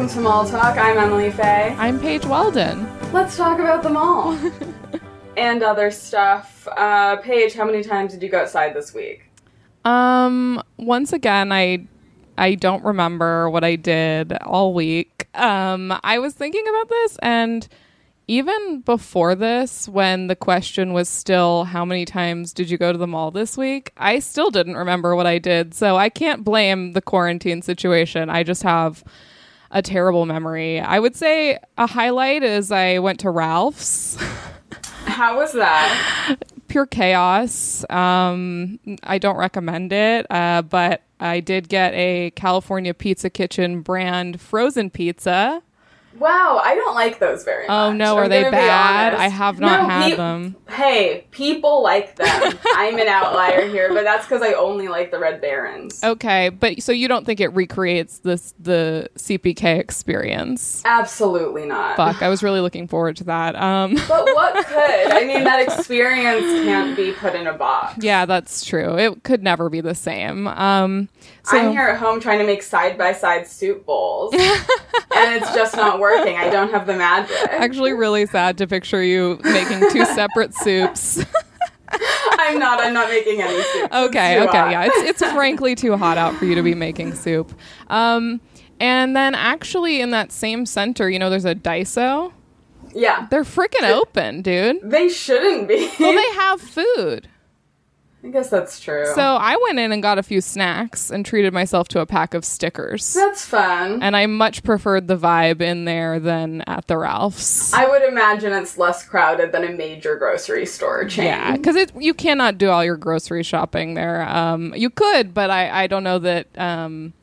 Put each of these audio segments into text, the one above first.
Welcome to Mall Talk. I'm Emily Faye. I'm Paige Weldon. Let's talk about the mall and other stuff. Uh, Paige, how many times did you go outside this week? Um, once again, I I don't remember what I did all week. Um, I was thinking about this and even before this, when the question was still how many times did you go to the mall this week, I still didn't remember what I did. So I can't blame the quarantine situation. I just have a terrible memory. I would say a highlight is I went to Ralph's. How was that? Pure chaos. Um, I don't recommend it, uh, but I did get a California Pizza Kitchen brand frozen pizza. Wow, I don't like those very much. Oh no, I'm are they bad? I have not No, had pe- them. Hey, people like them. I'm an outlier here, but that's because I only like the Red Barons. Okay, but so you don't think it recreates this the CPK experience? Absolutely not. Fuck, I was really looking forward to that. Um, But what could? I mean, that experience can't be put in a box. yeah, that's true. It could never be the same. Um, so I'm here at home trying to make side by side soup bowls, and it's just not working. I don't have the magic. actually really sad to picture you making two separate soups. I'm not. I'm not making any soup. Okay, okay, hot. yeah. It's it's frankly too hot out for you to be making soup. Um, and then actually in that same center, you know, there's a Daiso. yeah. They're freaking open, dude. They shouldn't be. Well, they have food. I guess that's true. So I went in and got a few snacks and treated myself to a pack of stickers. that's fun. And I much preferred the vibe in there than at the Ralph's. I would imagine it's less crowded than a major grocery store chain. Yeah, because it you cannot do all your grocery shopping there. Um, you could, but I, I don't know that um,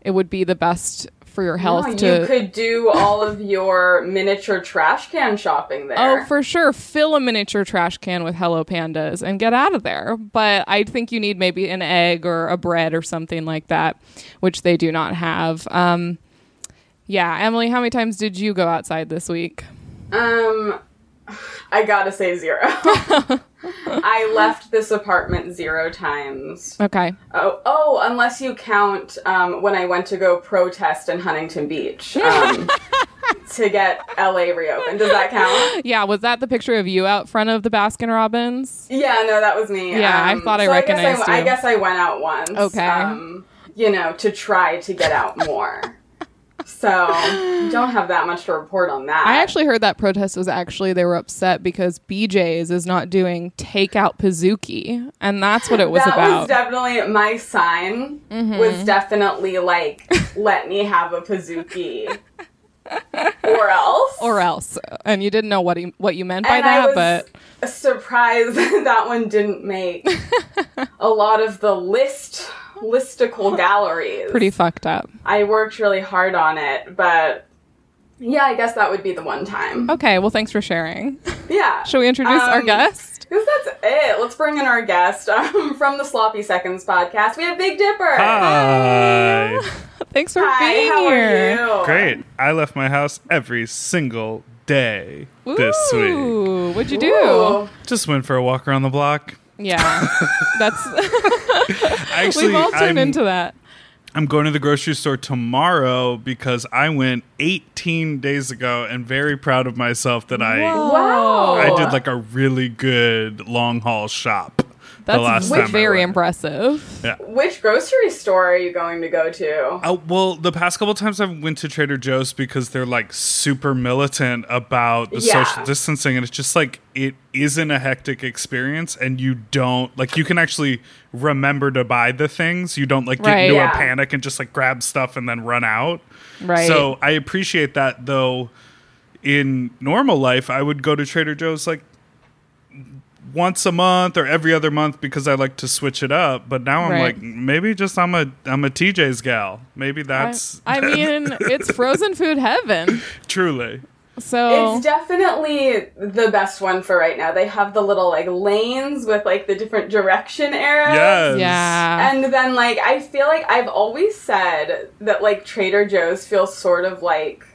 it would be the best for your health No, to. you could do all of your miniature trash can shopping there. Oh, for sure. Fill a miniature trash can with Hello Pandas and get out of there. But I think you need maybe an egg or a bread or something like that, which they do not have. Um, yeah, Emily, how many times did you go outside this week? Um, I gotta say zero. I left this apartment zero times. Okay. Oh, oh, unless you count um, when I went to go protest in Huntington Beach um, to get LA reopened. Does that count? Yeah, was that the picture of you out front of the Baskin Robbins? Yeah, no, that was me. Yeah, I thought I so recognized guess I, I guess I went out once. Okay. Um, you know, to try to get out more. So don't have that much to report on that. I actually heard that protest was actually they were upset because BJ's is not doing takeout pizookie, and that's what it was that about. Mm-hmm. was definitely my sign. Was definitely like, let me have a pizookie, or else. or else, and you didn't know what he, what you meant by and that, I was but surprised that that one didn't make a lot of the list listicle galleries. pretty fucked up. I worked really hard on it, but yeah, I guess that would be the one time. Okay, well, thanks for sharing. Yeah. Shall we introduce our Um, guest? Guess that's it. Let's bring in our guest um, from the Sloppy Seconds podcast. We have Big Dipper. Hi. Thanks for Hi, being how here. are you? Great. I left my house every single day this week. What'd you do? Ooh. Just went for a walk around the block. Yeah, that's Actually, we've all turned I'm, into that. I'm going to the grocery store tomorrow because I went 18 days ago and very proud of myself that I Wow. I did like a really good long haul shop. The That's last time I very went. impressive. Which grocery store are you going to go to? Oh well, the past couple times I went to Trader Joe's because they're like super militant about the Yeah. social distancing, and it's just like it isn't a hectic experience, and you don't like you can actually remember to buy the things. You don't like get Right. into Yeah. a panic and just like grab stuff and then run out. Right. So I appreciate that though. In normal life, I would go to Trader Joe's like once a month or every other month because I like to switch it up. But now I'm Right. like, maybe just I'm a I'm a TJ's gal. Maybe I, that's I mean, it's frozen food heaven. truly. So It's definitely the best one for right now. They have the little like lanes with like the different direction arrows. Yes. yeah, And then like I feel like I've always said that like Trader Joe's feels sort of like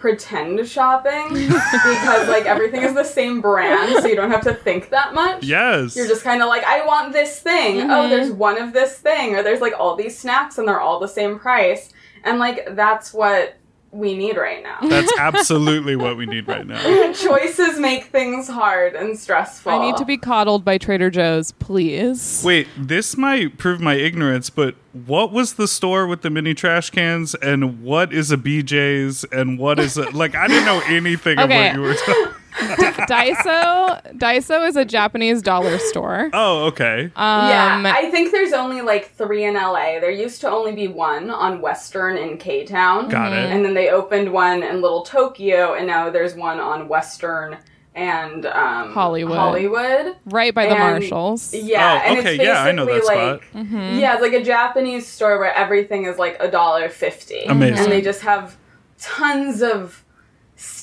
pretend shopping because like everything is the same brand so you don't have to think that much. Yes. You're just kind of like I want this thing. Oh, mm-hmm. there's one of this thing or there's like all these snacks and they're all the same price. And like that's what we need right now. That's absolutely what we need right now. Choices make things hard and stressful. I need to be coddled by Trader Joe's, please. Wait, this might prove my ignorance, but what was the store with the mini trash cans, and what is a BJ's, and what is a like? I didn't know anything Okay. of what you were talking. Daiso, Daiso is a Japanese dollar store. Oh, okay. Um, yeah, I think there's only like three in LA. There used to only be one on Western in K Town. Got it. And then they opened one in Little Tokyo, and now there's one on Western and um, Hollywood. Hollywood. right by the Marshalls. Yeah, Oh, and okay, it's yeah, I know that basically spot. like yeah, it's like a Japanese store where everything is like a dollar fifty, Amazing. and they just have tons of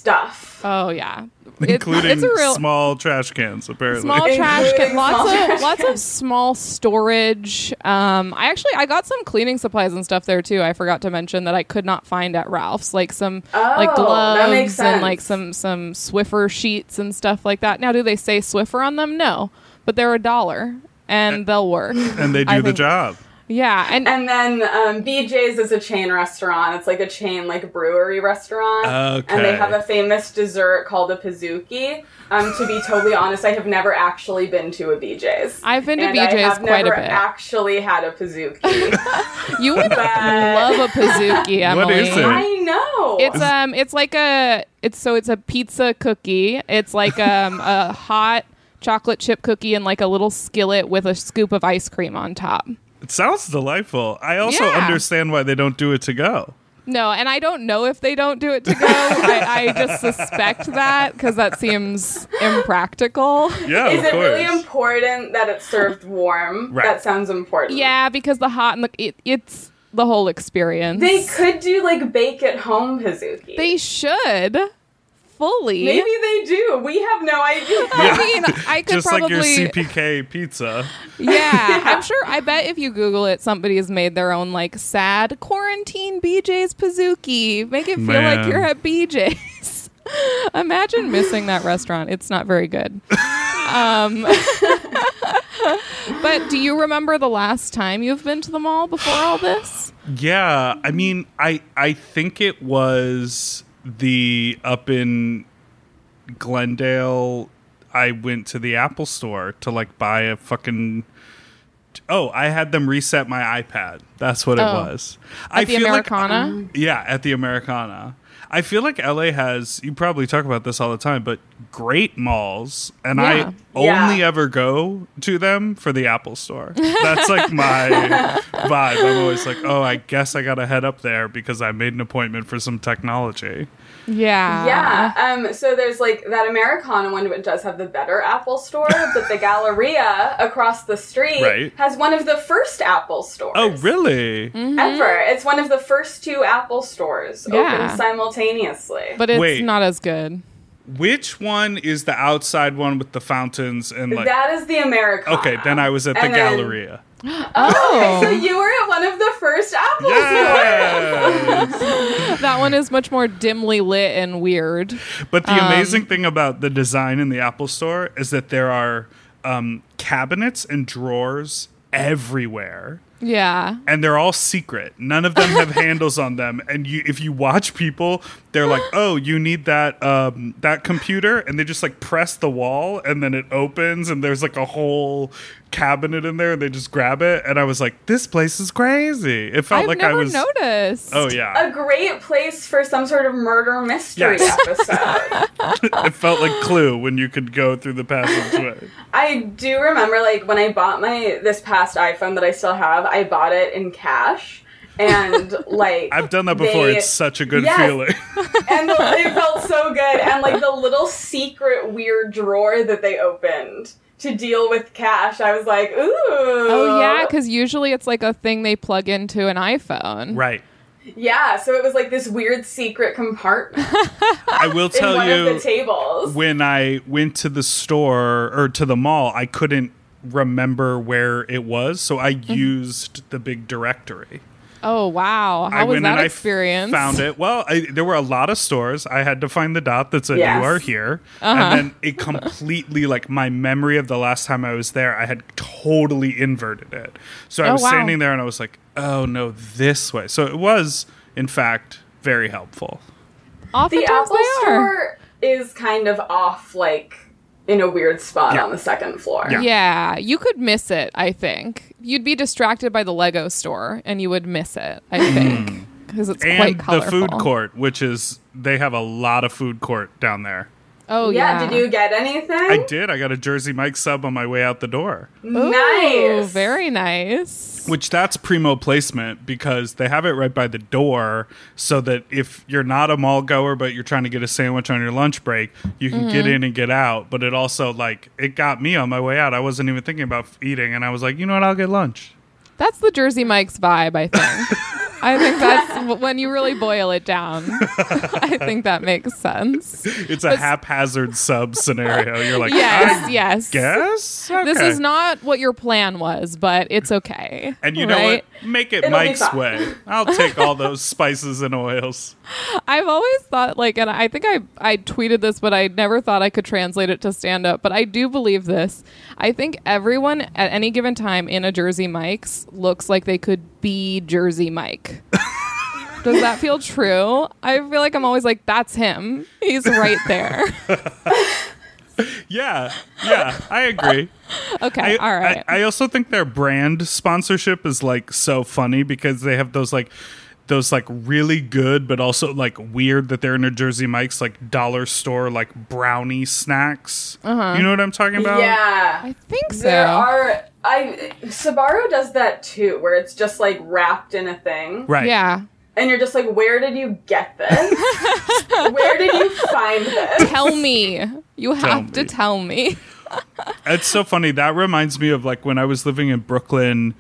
stuff. Oh yeah, It- Including it's a real small trash cans, apparently. small trash cans, lots of trash lots of small storage. Um i actually i got some cleaning supplies and stuff there too. I forgot to mention that i could not find at ralph's like some like Oh, that makes gloves and like some some swiffer sheets and stuff like that. Now do they say swiffer on them? No. But they're a dollar and they'll work and they do I the think- job. Yeah and, And then um, BJ's is a chain restaurant. It's like a chain like brewery restaurant. okay. And they have a famous dessert called a pizookie. Um, to be totally honest, I have never actually been to a BJ's. I've been to and I BJ's have quite a never bit. actually had a pizookie. you would but- love a pizookie emily What is it? I know. It's um, it's like a, it's so it's a pizza cookie. It's like um, a hot chocolate chip cookie and like a little skillet with a scoop of ice cream on top. It sounds delightful. I also Yeah. understand why they don't do it to go. No, and I don't know if they don't do it to go. I, I just suspect that because that seems impractical. Yeah, Is of it course. really important that it's served warm? Right. That sounds important. Yeah, because the hot and the it, it's the whole experience. They could do like bake at home pizookie. They should fully. Maybe they do. We have no idea. I mean, I could probably Just probably. like your CPK pizza. Yeah, I'm sure. I bet if you Google it, somebody has made their own like sad quarantine BJ's Pizookie. Make it feel Man. like you're at BJ's. Imagine missing that restaurant. It's not very good. Um, but do you remember the last time you've been to the mall before all this? Yeah, I mean, I I think it was the up in Glendale. I went to the Apple store to like buy a fucking. Oh, I had them reset my iPad. That's what it Oh. was. I At the Americana? Like, yeah, at the Americana. I feel like LA has. You probably talk about this all the time, but great malls, and Yeah. I Yeah. only ever go to them for the Apple store. That's like my vibe. I'm always like, oh, I guess I gotta head up there because I made an appointment for some technology. Yeah. Yeah. Um. So there's like that Americana one, which does have the better Apple store, but the Galleria across the street Right. has one of the first Apple stores. Oh, really? Ever. It's one of the first two Apple stores Yeah. open simultaneously. But it's Wait. not as good. Which one is the outside one with the fountains and like? that is the Americana. okay, then I was at the And then- Galleria. Oh, okay, So you were at one of the first Apple Yes. that one is much more dimly lit and weird. But the Um, amazing thing about the design in the Apple Store is that there are um, cabinets and drawers everywhere. Yeah. and they're all secret. None of them have handles on them. And you, if you watch people, they're like, "Oh, you need that um, that computer," and they just like press the wall, and then it opens, and there's like a whole cabinet in there, and they just grab it. And I was like, "This place is crazy." It felt I've like never I was. noticed. Oh yeah a great place for some sort of murder mystery Yes. episode. it felt like Clue when you could go through the passageway. I do remember like when I bought my this past iPhone that I still have, I bought it in cash. And like I've done that before. they- it's such a good Yes. feeling. and it felt so good. And like the little secret weird drawer that they opened to deal with cash, I was like, ooh. Oh yeah, because usually it's like a thing they plug into an iPhone. right. yeah. So it was like this weird secret compartment I will in tell one you. of the tables. when I went to the store or to the mall, I couldn't remember where it was, so I Mm-hmm. used the big directory. Oh wow, I how was went that and I found it. Well, I, there were a lot of stores. I had to find the dot that said Yes. "You are here," Uh-huh. and then it completely like my memory of the last time I was there. I had totally inverted it. So I Oh, was wow. standing there and I was like, "Oh no, this way." So it was, in fact, very helpful. The Oftentimes Apple they are. Store is kind of off, like in a weird spot Yeah. on the second floor. Yeah. Yeah, you could miss it, I think. You'd be distracted by the Lego store and you would miss it, I hmm. think. Because it's quite and the food court, which is they have a lot of food court down there. Oh, yeah. yeah. Did you get anything? I did. I got a Jersey Mike sub on my way out the door. Ooh, nice. Very nice. Which that's primo placement because they have it right by the door so that if you're not a mall goer but you're trying to get a sandwich on your lunch break, you can Mm-hmm. get in and get out. But it also like it got me on my way out. I wasn't even thinking about eating and I was like, you know what, I'll get lunch. That's the Jersey Mike's vibe, I think. I think that's when you really boil it down. I think that makes sense. It's a But- haphazard sub scenario. You're like, Yes, I yes. guess? This is not what your plan was, but it's okay. And you know right? what? Make it It'll Mike's fine. way. I'll take all those spices and oils. I've always thought like, and I think I I tweeted this, but I never thought I could translate it to stand up. But I do believe this. I think everyone at any given time in a Jersey Mike's looks like they could be Jersey Mike. Does that feel true? I feel like I'm always like, that's him. He's right there. Yeah, yeah, I agree. Okay, I, all right. I, I also think their brand sponsorship is like so funny because they have those like those like really good but also like weird that they're in a Jersey Mike's like dollar store like brownie snacks. Uh-huh. You know what I'm talking about? Yeah. I think so. There are I Subway does that too, where it's just like wrapped in a thing. Right. Yeah. And you're just like, where did you get this? where did you find this? Tell me. You have me. to tell me. It's so funny. That reminds me of like when I was living in Brooklyn.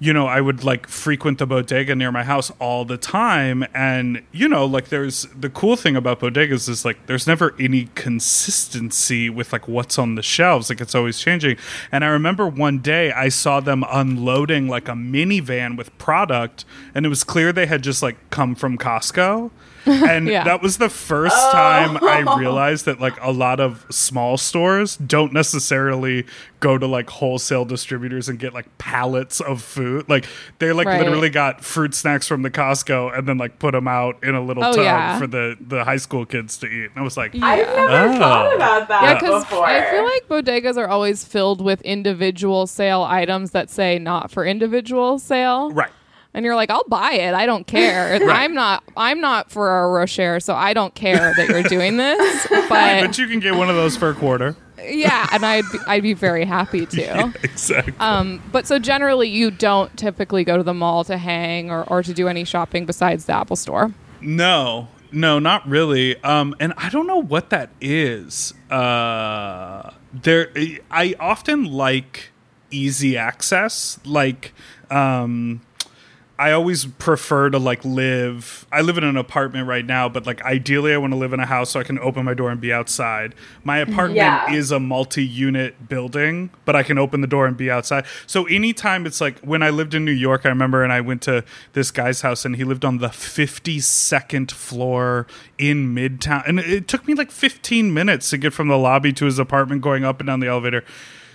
You know, I would like frequent the bodega near my house all the time. And, you know, like there's the cool thing about bodegas is like there's never any consistency with like what's on the shelves. Like it's always changing. And I remember one day I saw them unloading like a minivan with product, and it was clear they had just like come from Costco. And Yeah. that was the first oh. time I realized that like a lot of small stores don't necessarily go to like wholesale distributors and get like pallets of food. Like they like Right. literally got fruit snacks from the Costco and then like put them out in a little Oh, tub yeah. for the the high school kids to eat. And I was like, I've never Oh. thought about that Yeah, because before. I feel like bodegas are always filled with individual sale items that say not for individual sale. right. And you're like, I'll buy it. I don't care. I'm not. I'm not for a Rocher, so I don't care that you're doing this. But But you can get one of those for a quarter. yeah, and I'd be, I'd be very happy to. exactly. Um, but so generally, you don't typically go to the mall to hang or, or to do any shopping besides the Apple Store. No, no, not really. Um, and I don't know what that is. Uh, there, I often like easy access. Like, um, I always prefer to like live. I live in an apartment right now, but like ideally, I want to live in a house so I can open my door and be outside. My apartment Yeah. is a multi-unit building, but I can open the door and be outside. So anytime it's like when I lived in New York, I remember, and I went to this guy's house, and he lived on the fifty-second floor in Midtown, and it took me like fifteen minutes to get from the lobby to his apartment, going up and down the elevator.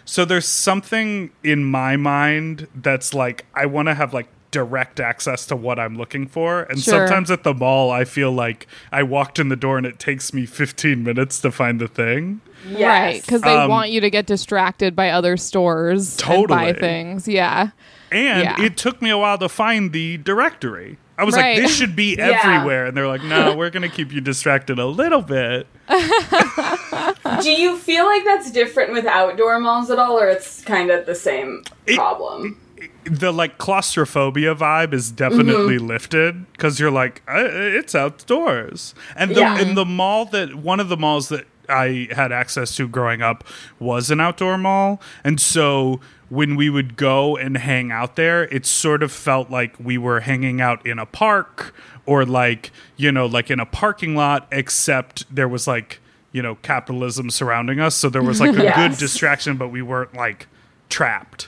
So there's something in my mind that's like I want to have like direct access to what I'm looking for. And Sure. sometimes at the mall I feel like I walked in the door and it takes me 15 minutes to find the thing. Yes. Right, because they Um, want you to get distracted by other stores and buy Totally. things. Yeah. And Yeah. it took me a while to find the directory. I was Right. like, this should be Yeah. everywhere. And they're like, no, we're going to keep you distracted a little bit. Do you feel like that's different with outdoor malls at all, or it's kind of the same It- problem? The like claustrophobia vibe is definitely Mm-hmm. lifted because you're like it's outdoors and the Yeah. and the mall that one of the malls that I had access to growing up was an outdoor mall and so when we would go and hang out there it sort of felt like we were hanging out in a park or like you know like in a parking lot except there was like you know capitalism surrounding us so there was like a Yes. good distraction but we weren't like trapped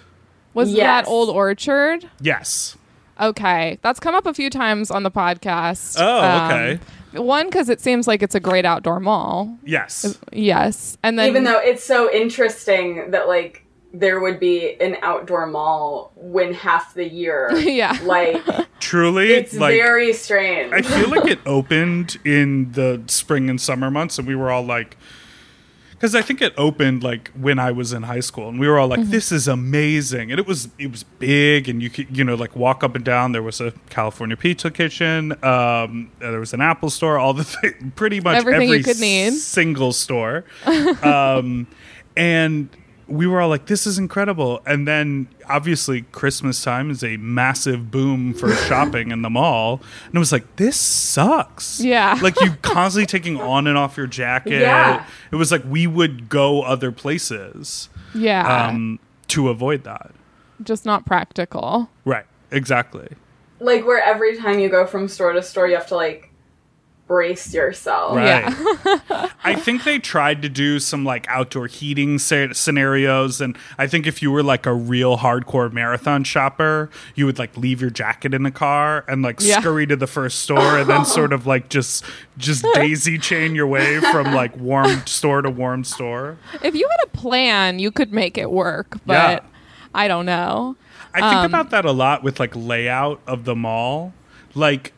Was Yes. that Old Orchard? yes Okay, that's come up a few times on the podcast. Oh, Um, okay. one because it seems like it's a great outdoor mall. Yes. Yes, and then Even though it's so interesting that like there would be an outdoor mall when half the year. Yeah. Like Truly, it's like very strange. I feel like it opened in the spring and summer months, and we were all like, because I think it opened like when I was in high school, and we were all like, "This is amazing!" And it was it was big, and you could you know like walk up and down. There was a California Pizza Kitchen, um, there was an Apple store, all the thi- pretty much Everything you every could need. single store, um, and we were all like, "This is incredible!" And then obviously Christmas time is a massive boom for shopping in the mall, and it was like, "This sucks." Yeah. like you constantly taking on and off your jacket. Yeah. It was like we would go other places Yeah. um, to avoid that. Just not practical. Right. Exactly. like where every time you go from store to store, you have to like brace yourself. Right. Yeah. I think they tried to do some like outdoor heating sce- scenarios, and I think if you were like a real hardcore marathon shopper, you would like leave your jacket in the car and like Yeah. scurry to the first store, and then sort of like just just daisy chain your way from like warm store to warm store. if you had a plan, you could make it work, but Yeah. I don't know. I think Um, about that a lot with like layout of the mall. Like,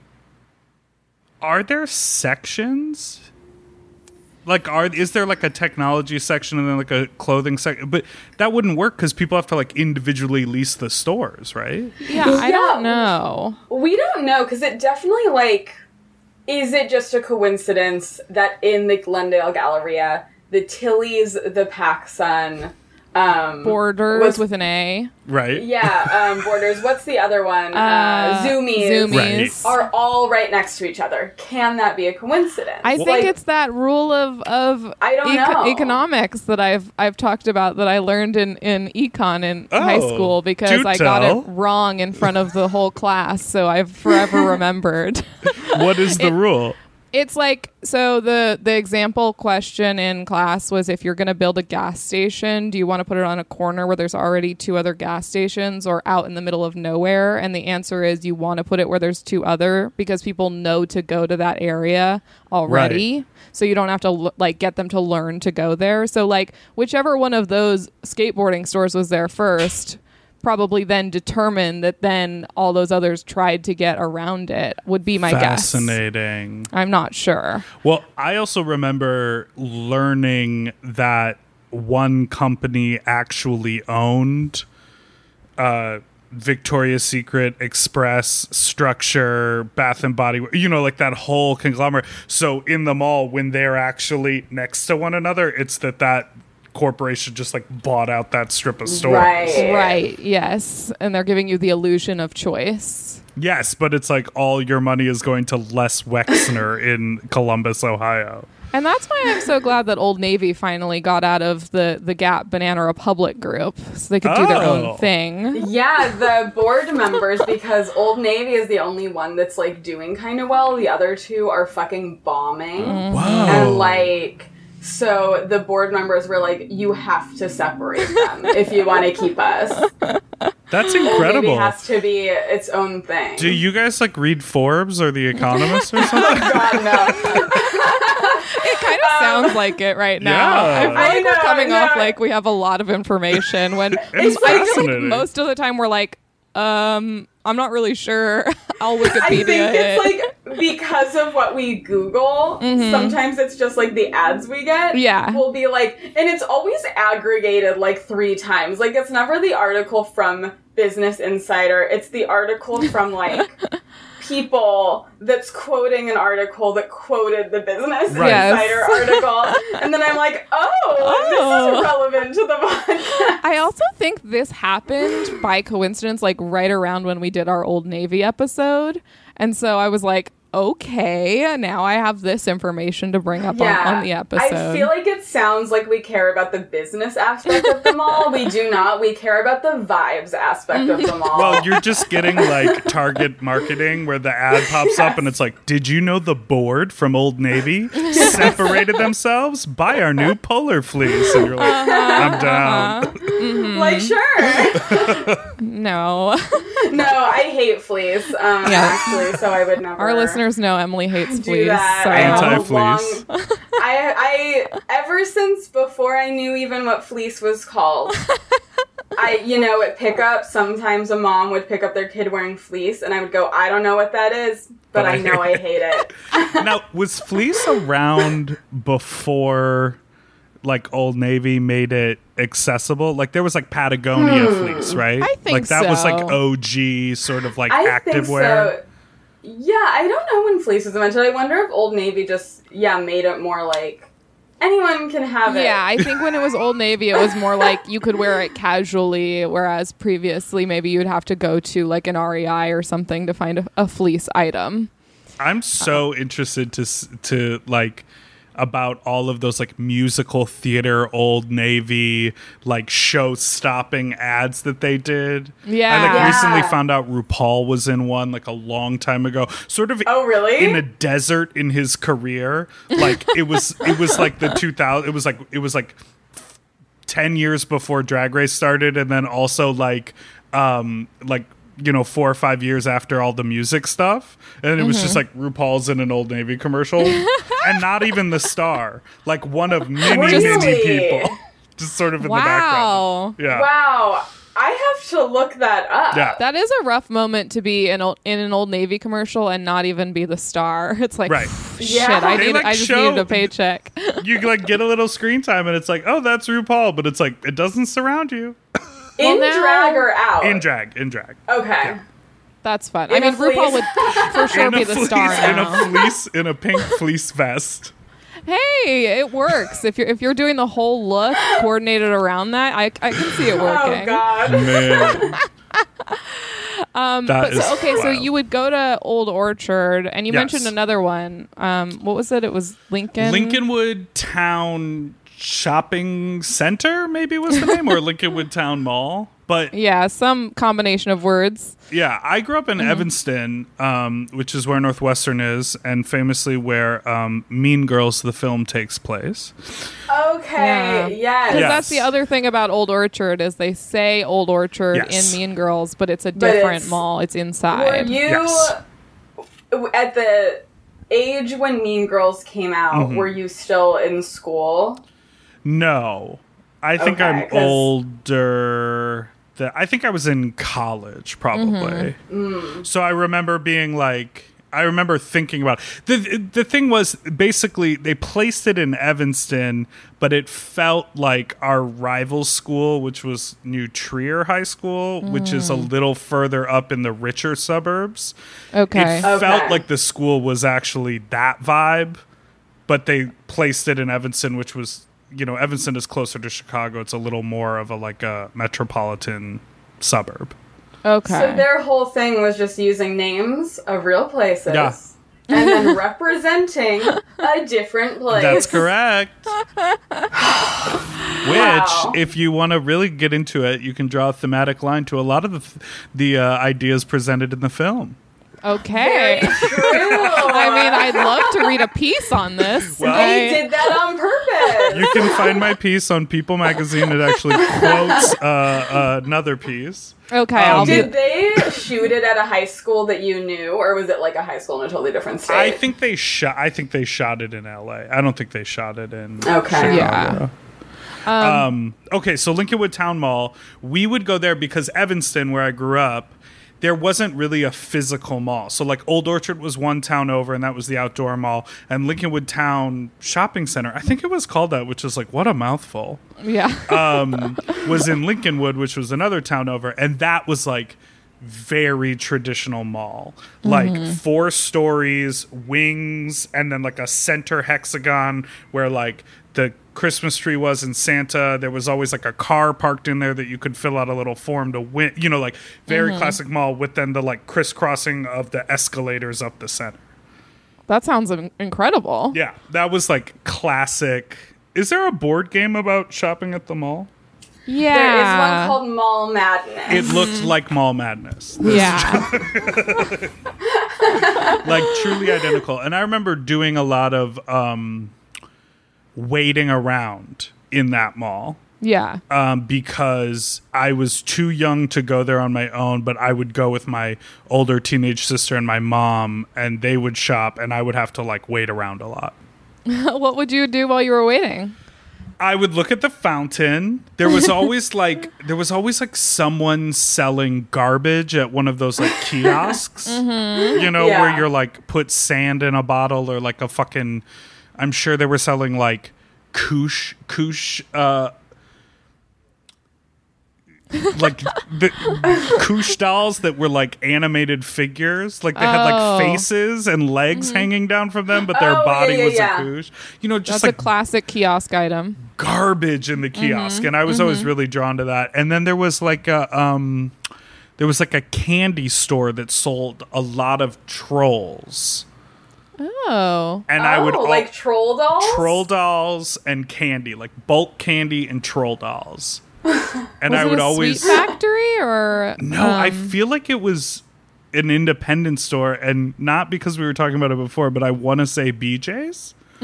are there sections? Like, are is there like a technology section and then like a clothing section? But that wouldn't work because people have to like individually lease the stores, right? Yeah, I Yeah. don't know. We don't know because it definitely like is it just a coincidence that in the Glendale Galleria, the Tilly's, the PacSun, um, Borders was- with an A. Right. yeah, um, Borders. What's the other one? Uh, Uh, Zumiez. Zumiez. Right. Are all right next to each other. Can that be a coincidence? I think Like, it's that rule of of I don't know. economics that I've I've talked about that I learned in in econ in high Oh, school because do I got it wrong in front of the whole class, so I've forever remembered. What is the rule? It's like so the the example question in class was if you're going to build a gas station, do you want to put it on a corner where there's already two other gas stations or out in the middle of nowhere? And the answer is you want to put it where there's two other because people know to go to that area already. So you don't have to l- like get them to learn to go there. So like whichever one of those skateboarding stores was there first probably then determined that then all those others tried to get around it would be my guess. Fascinating. I'm not sure. Well, I also remember learning that one company actually owned uh, Victoria's Secret, Express, Structure, Bath and Body, you know, like that whole conglomerate. So in the mall, when they're actually next to one another, it's that that corporation just like bought out that strip of stores. Right. Right, yes. And they're giving you the illusion of choice. Yes, but it's like all your money is going to Les Wexner in Columbus, Ohio. And that's why I'm so glad that Old Navy finally got out of the, the Gap Banana Republic group so they could do their Oh. own thing. Yeah, the board members, because Old Navy is the only one that's like doing kind of well. The other two are fucking bombing. Wow. And like, so the board members were like, you have to separate them if you want to keep us. That's Old Navy incredible. has to be its own thing. Do you guys like read Forbes or The Economist or something? God, no. It kind of sounds like it right now. Yeah. I feel I like we're coming off like we have a lot of information when It's I feel like most of the time we're like, um, I'm not really sure. I'll I Wikipedia think it. it's like because of what we Google, sometimes it's just like the ads we get. Mm-hmm. Yeah. Will be like, and it's always aggregated like three times. Like, it's never the article from Business Insider, it's the article from like people that's quoting an article that quoted the Business Right. Yes. Insider article. and then I'm like, oh, Oh. this is relevant to the podcast. I also think this happened by coincidence, like right around when we did our Old Navy episode. And so I was like, okay, now I have this information to bring up on, on the episode. I feel like it sounds like we care about the business aspect of the mall. We do not. We care about the vibes aspect of the mall. Well, you're just getting like target marketing where the ad pops up and it's like, did you know the board from Old Navy separated themselves? Buy our new polar fleece. And you're like, uh-huh, I'm down. Uh-huh. Mm-hmm. Like, sure. no. no, I hate fleece, um, Yeah. actually, so I would never. Our listeners know Emily hates do fleece. that. So I Anti-fleece. long- I, I, ever since before I knew even what fleece was called, I, you know, at pickup, sometimes a mom would pick up their kid wearing fleece, and I would go, I don't know what that is, but, But I I know I hate it. now, was fleece around before like Old Navy made it accessible? Like there was like Patagonia hmm. fleece, right? I think like that was like. OG sort of like I active think wear. so. Yeah, I don't know when fleece was invented. I wonder if Old Navy just, yeah, made it more like anyone can have it. Yeah, I think when it was Old Navy, it was more like you could wear it casually, whereas previously maybe you'd have to go to like an REI or something to find a, a fleece item. I'm so interested to s- to like about all of those like musical theater old navy like show stopping ads that they did Yeah. i like Yeah. recently found out rupaul was in one like a long time ago sort of Oh, really? in a desert in his career like it was it was like the 2000 it was like it was like 10 years before drag race started and then also like um like you know four or five years after all the music stuff and it was just mm-hmm. like rupaul's in an old navy commercial and not even the star like one of many many people just sort of in the Wow. background yeah Wow. I have to look that up. Yeah. That is a rough moment to be in, old, in an Old Navy commercial and not even be the star. It's like, Right. shit, Yeah. I, need, like, I just show- needed a paycheck. you like get a little screen time and it's like oh that's rupaul but it's like it doesn't surround you In Well, now- drag or out? in drag in drag Okay. That's fun. In I a mean, RuPaul would for sure in be the fleece star in now. a fleece in a pink fleece vest hey, it works. If you're if you're doing the whole look coordinated around that, I, I can see it working. Oh God. Man. Um, That but so, okay, so you would go to Old Orchard, and you Yes. mentioned another one. Um, what was it? It was Lincoln. Lincolnwood Town Shopping Center, maybe was the name, or Lincolnwood Town Mall. But Yeah, some combination of words. yeah, I grew up in Mm-hmm. Evanston, um, which is where Northwestern is, and famously where um, Mean Girls, the film, takes place. Okay. Yes. Because Yes. that's the other thing about Old Orchard is they say Old Orchard Yes. in Mean Girls, but it's a different it's- mall. It's Were inside. you Yes. at the age when Mean Girls came out? Mm-hmm. Were you still in school? No, I think Okay, I'm older. Than, I think I was in college, probably. Mm-hmm. So I remember being like, I remember thinking about the the thing was basically they placed it in Evanston, but it felt like our rival school, which was New Trier High School, which is a little further up in the richer suburbs. Okay. It Okay. felt like the school was actually that vibe, but they placed it in Evanston, which was you know Evanston is closer to Chicago. It's a little more of a like a metropolitan suburb. okay. So their whole thing was just using names of real places. Yeah. And then representing a different place. That's correct. Which, Wow. if you want to really get into it, you can draw a thematic line to a lot of the the uh, ideas presented in the film. Okay. True. I mean, I'd love to read a piece on this. Well- They I- did that on purpose. You can find my piece on People Magazine. It actually quotes uh, another piece. okay, Um, I'll be. Did they shoot it at a high school that you knew, or was it like a high school in a totally different state? I think they shot. I think they shot it in L.A. I don't think they shot it in. Okay. Yeah. Um, okay, so Lincolnwood Town Mall, we would go there because Evanston, where I grew up, there wasn't really a physical mall. So like Old Orchard was one town over, and that was the outdoor mall, and Lincolnwood Town Shopping Center, I think it was called that, which is like what a mouthful, Yeah. um, was in Lincolnwood, which was another town over, and that was like very traditional mall like four stories wings and then like a center hexagon where like the christmas tree was in santa there was always like a car parked in there that you could fill out a little form to win you know like very classic mall with then the like crisscrossing of the escalators up the center that sounds incredible. yeah that was like classic is there a board game about shopping at the mall Yeah. There is one called Mall Madness. it looked like mall madness Yeah. like truly identical. And I remember doing a lot of um, waiting around in that mall yeah. um, because I was too young to go there on my own, but I would go with my older teenage sister and my mom, and they would shop, and I would have to like wait around a lot. what would you do while you were waiting? I would look at the fountain. There was always like there was always like someone selling garbage at one of those like kiosks. You know, where you're like put sand in a bottle or like a fucking I'm sure they were selling like koosh koosh uh like the koosh dolls that were like animated figures. Like they had like Oh. faces and legs hanging down from them but their Oh, yeah, body yeah, was yeah. a koosh. You know just That's like a classic kiosk item. garbage in the kiosk and i was always really drawn to that. And then there was like a um there was like a candy store that sold a lot of trolls Oh. and i would Oh, al- like troll dolls. troll dolls and candy like bulk candy and troll dolls and Was i it would a always sweet factory or no i um, feel like it was an independent store and not because we were talking about it before but i want to say bj's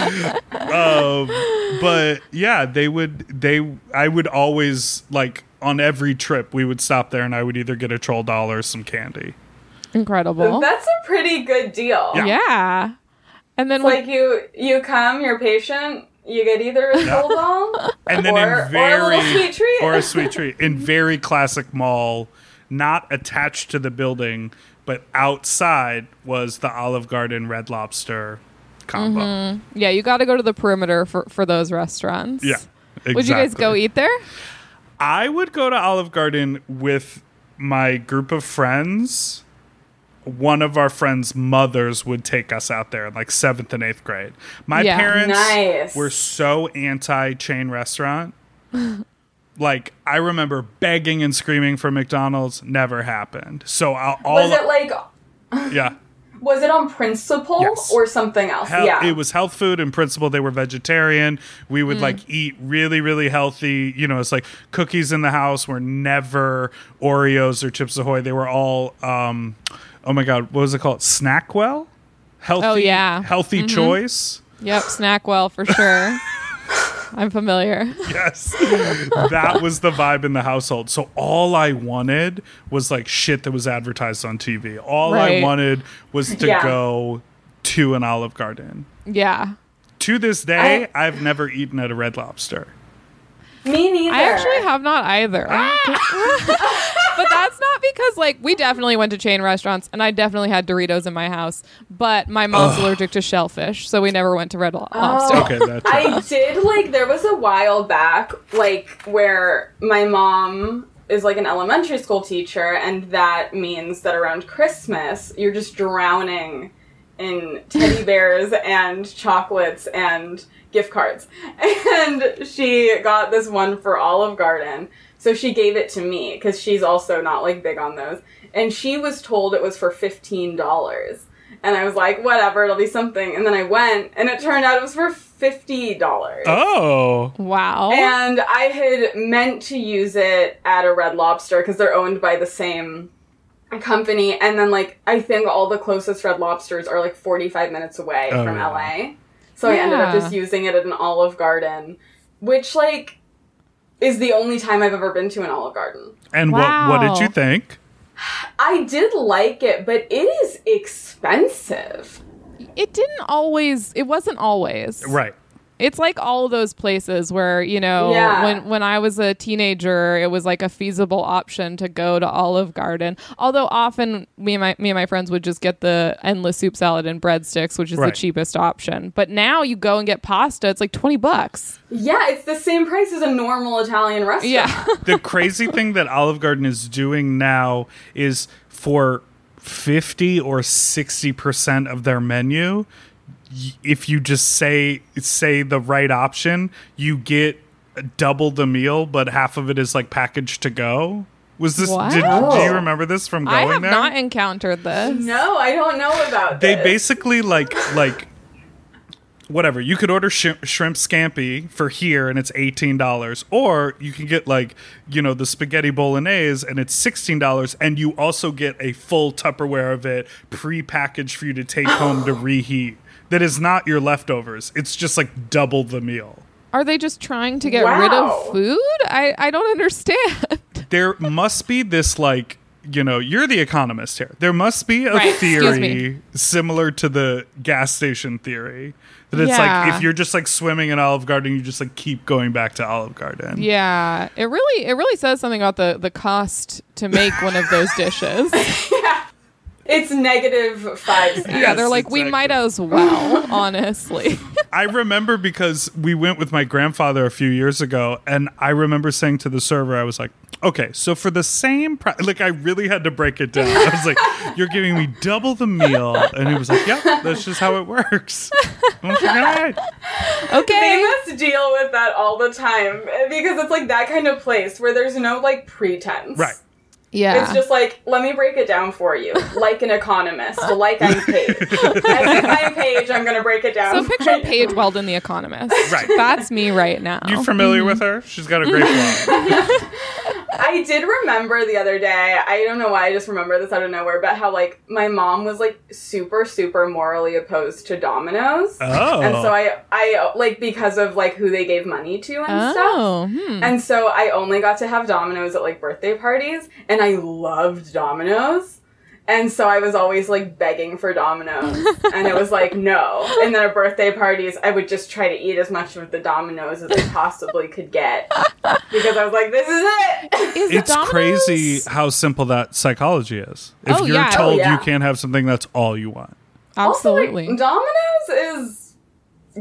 um, but yeah, they would they I would always like on every trip we would stop there and I would either get a troll doll or some candy. Incredible. That's a pretty good deal. Yeah. yeah. And then It's like you you come, you're patient, you get either a troll doll And then or, in very or a sweet treat. or a sweet treat in very classic mall, not attached to the building, but outside was the Olive Garden Red Lobster combo. Mm-hmm. yeah, you got to go to the perimeter for for those restaurants. Yeah. Would you guys go eat there? I would go to Olive Garden with my group of friends. One of our friends' mothers would take us out there in like seventh and eighth grade. My Yeah. parents Nice. were so anti chain restaurant. like, I remember begging and screaming for McDonald's, never happened. So, I'll, all was it like yeah. was it on principle Yes. or something else? Hel- yeah. It was health food in principle. They were vegetarian. We would like eat really, really healthy. You know, it's like cookies in the house were never Oreos or Chips Ahoy. They were all, um, oh my God, what was it called? Snackwell? Healthy, Oh, yeah. Healthy mm-hmm. choice. Yep, Snackwell for sure. I'm familiar. Yes. that was the vibe in the household. So all I wanted was like shit that was advertised on TV. All I wanted was to Yeah. go to an Olive Garden. Yeah. To this day, I- I've never eaten at a Red Lobster. Me neither. I actually have not either. Ah! but that's not because like we definitely went to chain restaurants and I definitely had Doritos in my house, but my mom's allergic to shellfish, so we never went to Red oh, Lobster. Oh, Okay, that's I did like there was a while back like where my mom is like an elementary school teacher and that means that around Christmas you're just drowning in teddy bears and chocolates and gift cards. And she got this one for Olive Garden. So she gave it to me cuz she's also not like big on those. And she was told it was for $15. And I was like, whatever, it'll be something. And then I went, and it turned out it was for fifty dollars. Oh. Wow. And I had meant to use it at a Red Lobster because they're owned by the same company. And then, like, I think all the closest Red Lobsters are like forty-five minutes away Oh, from yeah. LA. So I ended up Yeah. just using it at an Olive Garden, which like is the only time I've ever been to an Olive Garden. And what what did you think? I did like it, but it is expensive. it didn't always it wasn't always. Right. It's like all those places where, you know, Yeah. when when I was a teenager, it was like a feasible option to go to Olive Garden. Although often me and my me and my friends would just get the endless soup salad and breadsticks, which is Right. the cheapest option. But now you go and get pasta, it's like 20 bucks. Yeah, it's the same price as a normal Italian restaurant. Yeah. the crazy thing that Olive Garden is doing now is for 50 or 60% of their menu y- if you just say say the right option you get double the meal but half of it is like packaged to go was this did, do you remember this from going I have there not encountered this. No, I don't know about that. they this. basically like like whatever you could order sh- shrimp scampi for here and it's $18 or you can get like you know the spaghetti bolognese and it's $16 and you also get a full tupperware of it pre-packaged for you to take home to reheat that is not your leftovers it's just like double the meal Are they just trying to get rid of food? I, I don't understand. there must be this like you know, you're the economist here. There must be a Right, theory similar to the gas station theory that it's Yeah. like if you're just like swimming in Olive Garden, you just like keep going back to Olive Garden. Yeah, it really it really says something about the the cost to make one of those dishes. It's negative five cents. yeah, they're like we might as well, honestly. I remember because we went with my grandfather a few years ago, and I remember saying to the server, I was like, "Okay, so for the same price, like I really had to break it down. I was like, "You're giving me double the meal," and he was like, "Yep, that's just how it works." I was like, They must deal with that all the time because it's like that kind of place where there's no like pretense. Right. Yeah. It's just like, let me break it down for you, like an economist, like I'm paid. As if I'm Paige, I'm gonna break it down. so for picture you. Paige Weldon, the economist. Right. That's me right now. You familiar with her? She's got a great blog. I did remember the other day. I don't know why I just remember this out of nowhere, but how like my mom was like super, super morally opposed to Domino's, Oh. and so I, I like because of like who they gave money to and stuff. oh, hmm. And so I only got to have Domino's at like birthday parties, and I loved Domino's. And so I was always like begging for Domino's, and it was like no. And then at birthday parties, I would just try to eat as much of the Domino's as I possibly could get because I was like, "This is it." It's Domino's- crazy how simple that psychology is. If Oh, you're yeah. Oh, told Oh, yeah. you can't have something, that's all you want. Absolutely. Also, like, Domino's is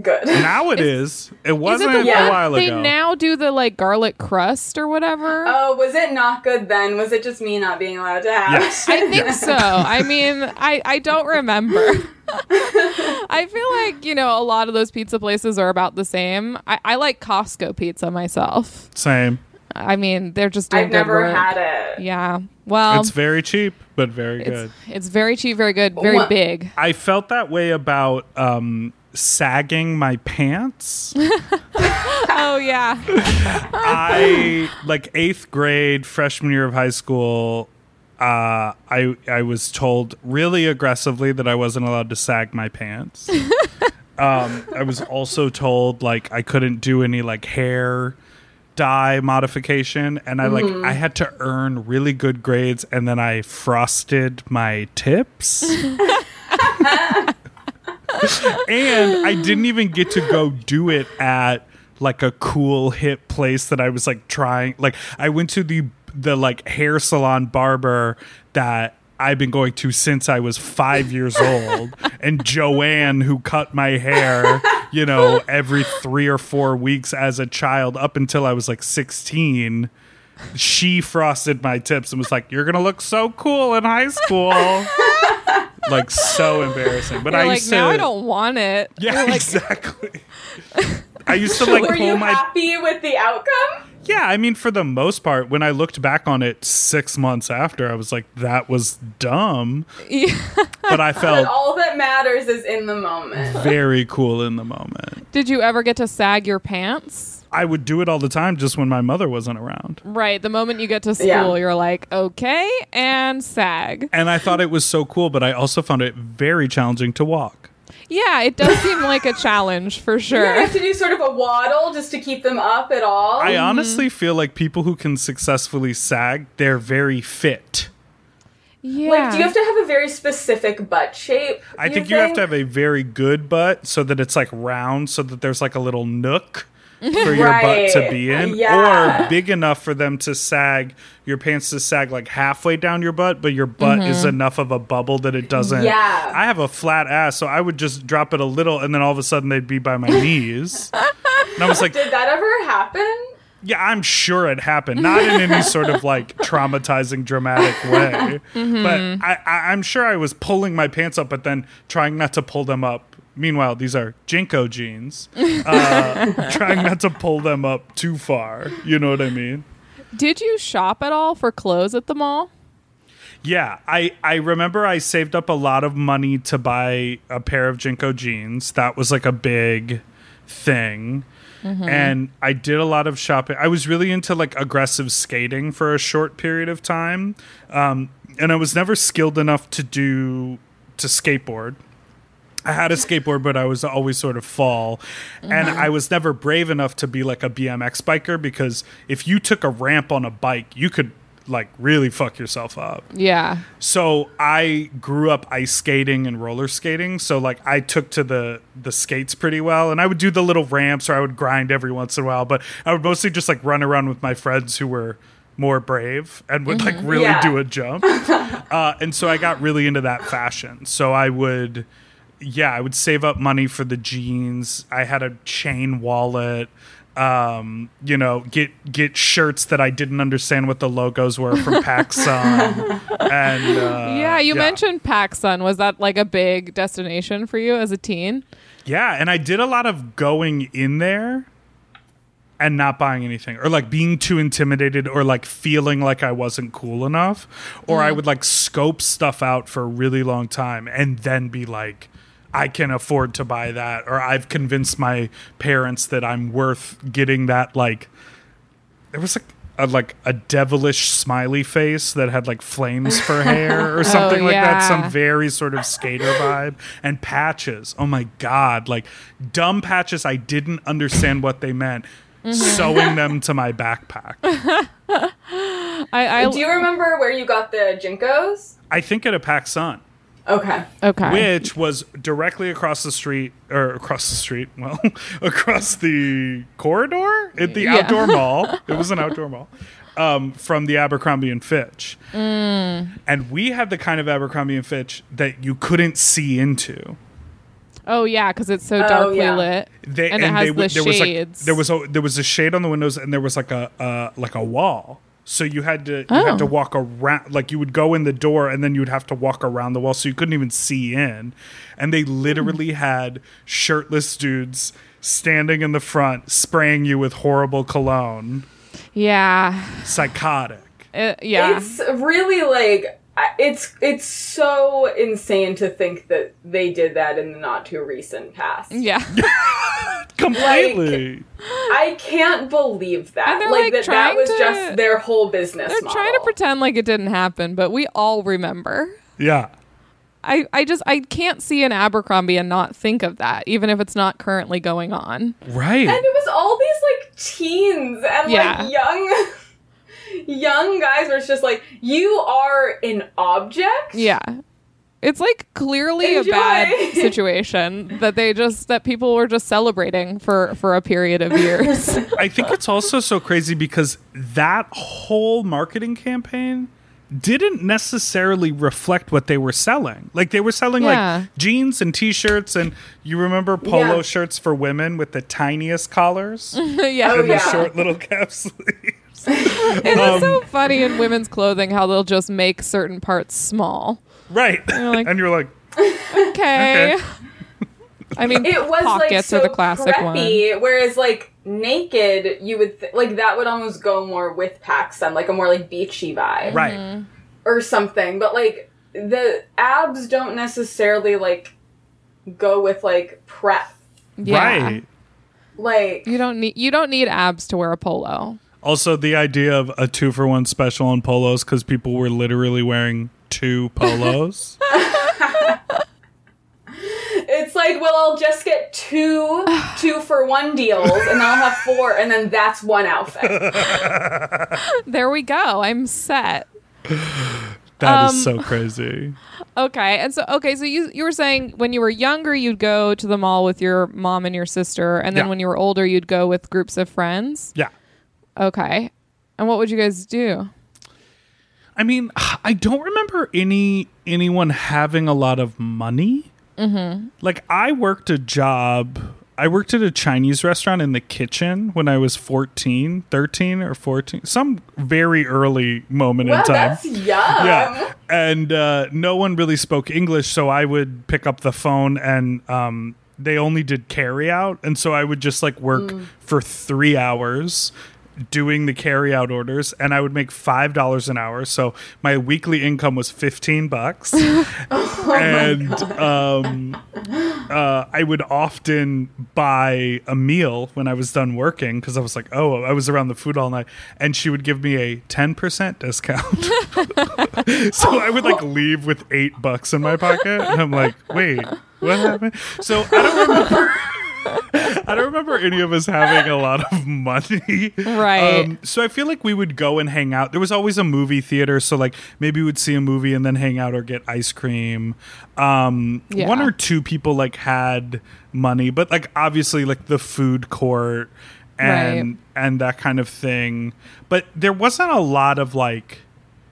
good. Now it is. It wasn't it the Yeah. a one while they ago. They now do the like garlic crust or whatever? Oh, was it not good then? Was it just me not being allowed to have? Yes. I think so. I mean, I, I don't remember. I feel like, you know, a lot of those pizza places are about the same. I, I like Costco pizza myself. Same. I mean, they're just doing I've good never work. had it. Yeah. Well, it's very cheap, but very good. it's, it's very cheap, very good, very What- big. I felt that way about um, sagging my pants. Oh, yeah. I like eighth grade, freshman year of high school. Uh, I I was told really aggressively that I wasn't allowed to sag my pants. um, I was also told like I couldn't do any like hair dye modification, and I like I had to earn really good grades, and then I frosted my tips. and I didn't even get to go do it at like a cool hip place that I was like trying like I went to the the like hair salon barber that I've been going to since I was 5 years old. And Joanne who cut my hair you know every 3 or 4 weeks as a child up until I was like 16 she frosted my tips and was like you're going to look so cool in high school like so embarrassing but You're I like, used to now I don't want it. yeah, like, exactly. I used to like Were pull you my happy with the outcome? yeah. I mean, for the most part, when I looked back on it six months after, I was like, that was dumb. Yeah. But I But felt all that matters is in the moment. very cool in the moment. Did you ever get to sag your pants? I would do it all the time, just when my mother wasn't around. Right. The moment you get to school, Yeah. you're like, okay, and sag. And I thought it was so cool, but I also found it very challenging to walk. Yeah, it does seem like a challenge for sure. You have to do sort of a waddle just to keep them up at all. I mm-hmm. honestly feel like people who can successfully sag, they're very fit. Yeah. Like, do you have to have a very specific butt shape? I think you have to have a very good butt so that it's like round, so that there's like a little nook for your butt to be in, Yeah. or big enough for them to sag your pants to sag like halfway down your butt, but your butt is mm-hmm. enough of a bubble that it doesn't. Yeah. I have a flat ass, so I would just drop it a little, and then all of a sudden they'd be by my knees. And I was like, Did that ever happen? yeah, I'm sure it happened. Not in any sort of like traumatizing, dramatic way. Mm-hmm. But I, I, I'm sure I was pulling my pants up, but then trying not to pull them up. Meanwhile, these are JNCO jeans. Uh, trying not to pull them up too far. You know what I mean? Did you shop at all for clothes at the mall? Yeah, I, I remember I saved up a lot of money to buy a pair of JNCO jeans. That was like a big thing. And I did a lot of shopping. I was really into like aggressive skating for a short period of time. Um, and I was never skilled enough to do to skateboard. I had a skateboard, but I was always sort of fall. And I was never brave enough to be like a BMX biker because if you took a ramp on a bike, you could like really fuck yourself up. Yeah. So I grew up ice skating and roller skating. So like I took to the the skates pretty well, and I would do the little ramps or I would grind every once in a while. But I would mostly just like run around with my friends who were more brave and would like really Yeah. do a jump. uh, and so I got really into that fashion. So I would, yeah, I would save up money for the jeans. I had a chain wallet. Um, you know, get get shirts that I didn't understand what the logos were from PacSun. and uh, yeah, you mentioned PacSun. Was that like a big destination for you as a teen? Yeah, and I did a lot of going in there and not buying anything or like being too intimidated or like feeling like I wasn't cool enough or I would like scope stuff out for a really long time and then be like I can afford to buy that or I've convinced my parents that I'm worth getting that like there was like a, like a devilish smiley face that had like flames for hair or oh, something like that. Some very sort of skater vibe and patches. Oh my god, like dumb patches. I didn't understand what they meant. Mm-hmm. Sewing them to my backpack. I, I Do you remember where you got the JNCOs? I think at a PacSun, Okay. okay. which was directly across the street, or across the street, well, across the corridor at the Yeah. outdoor mall. It was an outdoor mall. Um, from the Abercrombie and Fitch, and we had the kind of Abercrombie and Fitch that you couldn't see into. oh yeah, because it's so Oh, darkly yeah. lit, They, and, it has would- the there was like shades. there was a there was a shade on the windows, and there was like a uh, like a wall. So you had to you had to Oh. walk around, like you would go in the door, and then you would have to walk around the wall, so you couldn't even see in. And they literally hmm. had shirtless dudes standing in the front, spraying you with horrible cologne, yeah, psychotic. It- yeah. It's really like I- it's it's so insane to think that they did that in the not too recent past. yeah. Completely. I can't believe that. And they're, like, like, that that was to- just their whole business They're model. trying to pretend like it didn't happen, but we all remember. yeah. I, I just I can't see an Abercrombie and not think of that, even if it's not currently going on. Right. And it was all these like teens and Yeah. like young young guys where it's just like you are an object. Yeah. It's like clearly Enjoy. a bad situation that they just that people were just celebrating for for a period of years. I think it's also so crazy because that whole marketing campaign didn't necessarily reflect what they were selling. Like they were selling Yeah. like jeans and t-shirts and you remember polo Yeah. shirts for women with the tiniest collars yeah. Oh, and the yeah. short little cap sleeves. It is Um, so funny in women's clothing how they'll just make certain parts small. Right. like- and you're like, Okay. Okay. I mean, It was like pockets so are the classic one. preppy, whereas like naked, you would th- like that would almost go more with PacSun, like a more like beachy vibe, right. or something. But like the abs don't necessarily like go with like prep. Yeah. Right. Like You don't need you don't need abs to wear a polo. Also, the idea of a two for one special on polos because people were literally wearing two polos. it's like, well, I'll just get two two for one deals, and I'll have four, and then that's one outfit. There we go. I'm set. That is Um, so crazy. Okay. And so okay, so you you were saying when you were younger you'd go to the mall with your mom and your sister and then Yeah. when you were older you'd go with groups of friends. Yeah. Okay. And what would you guys do? I mean, I don't remember any anyone having a lot of money. Mm-hmm. Like I worked a job. I worked at a Chinese restaurant in the kitchen when I was 14, 13 or 14. Some very early moment wow, in time. that's young. yeah. And uh, no one really spoke English, so I would pick up the phone and um, they only did carry out. And so I would just like work for three hours doing the carry out orders and I would make five dollars an hour. So my weekly income was fifteen bucks. and um uh, I would often buy a meal when I was done working because I was like, oh, I was around the food all night, and she would give me a ten percent discount. so I would like leave with eight bucks in my pocket, and I'm like, wait, what happened? So I don't remember. I don't remember any of us having a lot of money. Right. Um, so I feel like we would go and hang out. There was always a movie theater, so like maybe we'd see a movie and then hang out or get ice cream. Um, Yeah. One or two people like had money, but like obviously like the food court and and that kind of thing. But there wasn't a lot of like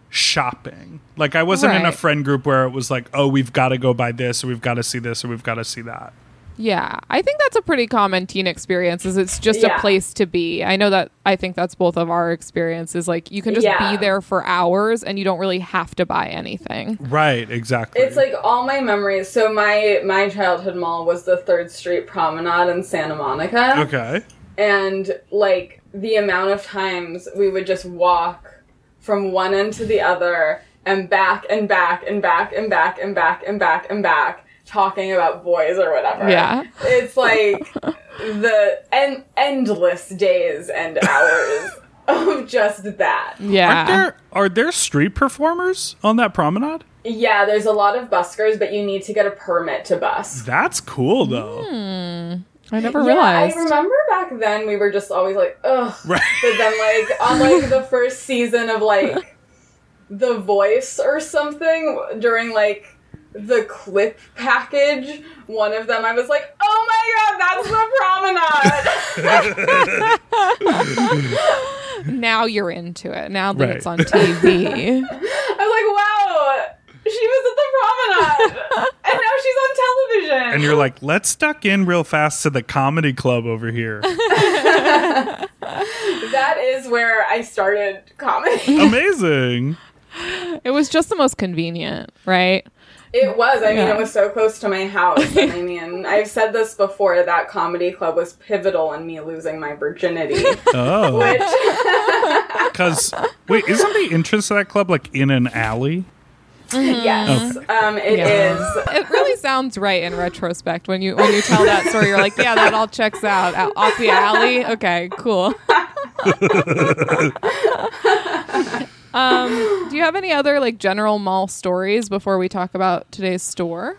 shopping. Like I wasn't in a friend group where it was like, oh, we've got to go buy this or we've got to see this or we've got to see that. Yeah, I think that's a pretty common teen experience. Is it's just Yeah. a place to be. I know that. I think that's both of our experiences. Like you can just Yeah. be there for hours, and you don't really have to buy anything. Right, exactly. It's like all my memories. So my my childhood mall was the Third Street Promenade in Santa Monica, okay. and like the amount of times we would just walk from one end to the other and back and back and back and back and back and back and back talking about boys or whatever. Yeah. It's like the en- endless days and hours of just that. Yeah, Aren't there are there street performers on that promenade? Yeah, there's a lot of buskers, but you need to get a permit to bus. That's cool though. Hmm. I never yeah, realized. I remember back then we were just always like, ugh. Right. But then like on like the first season of like The Voice or something during like the clip package, one of them I was like, oh my god, that's the promenade. now you're into it. Now that Right. it's on TV. I was like, wow, she was at the promenade, and now she's on television. And you're like, let's duck in real fast to the comedy club over here. that is where I started comedy. Amazing. it was just the most convenient, right? It was. I mean, Yeah. it was so close to my house. And I mean, I've said this before that comedy club was pivotal in me losing my virginity. Oh. Which, Because wait, isn't the entrance to that club like in an alley? yes, um, it is. Yeah. It really sounds right in retrospect when you when you tell that story. You're like, yeah, that all checks out Out- off the alley. Okay, cool. Um, do you have any other like general mall stories before we talk about today's store?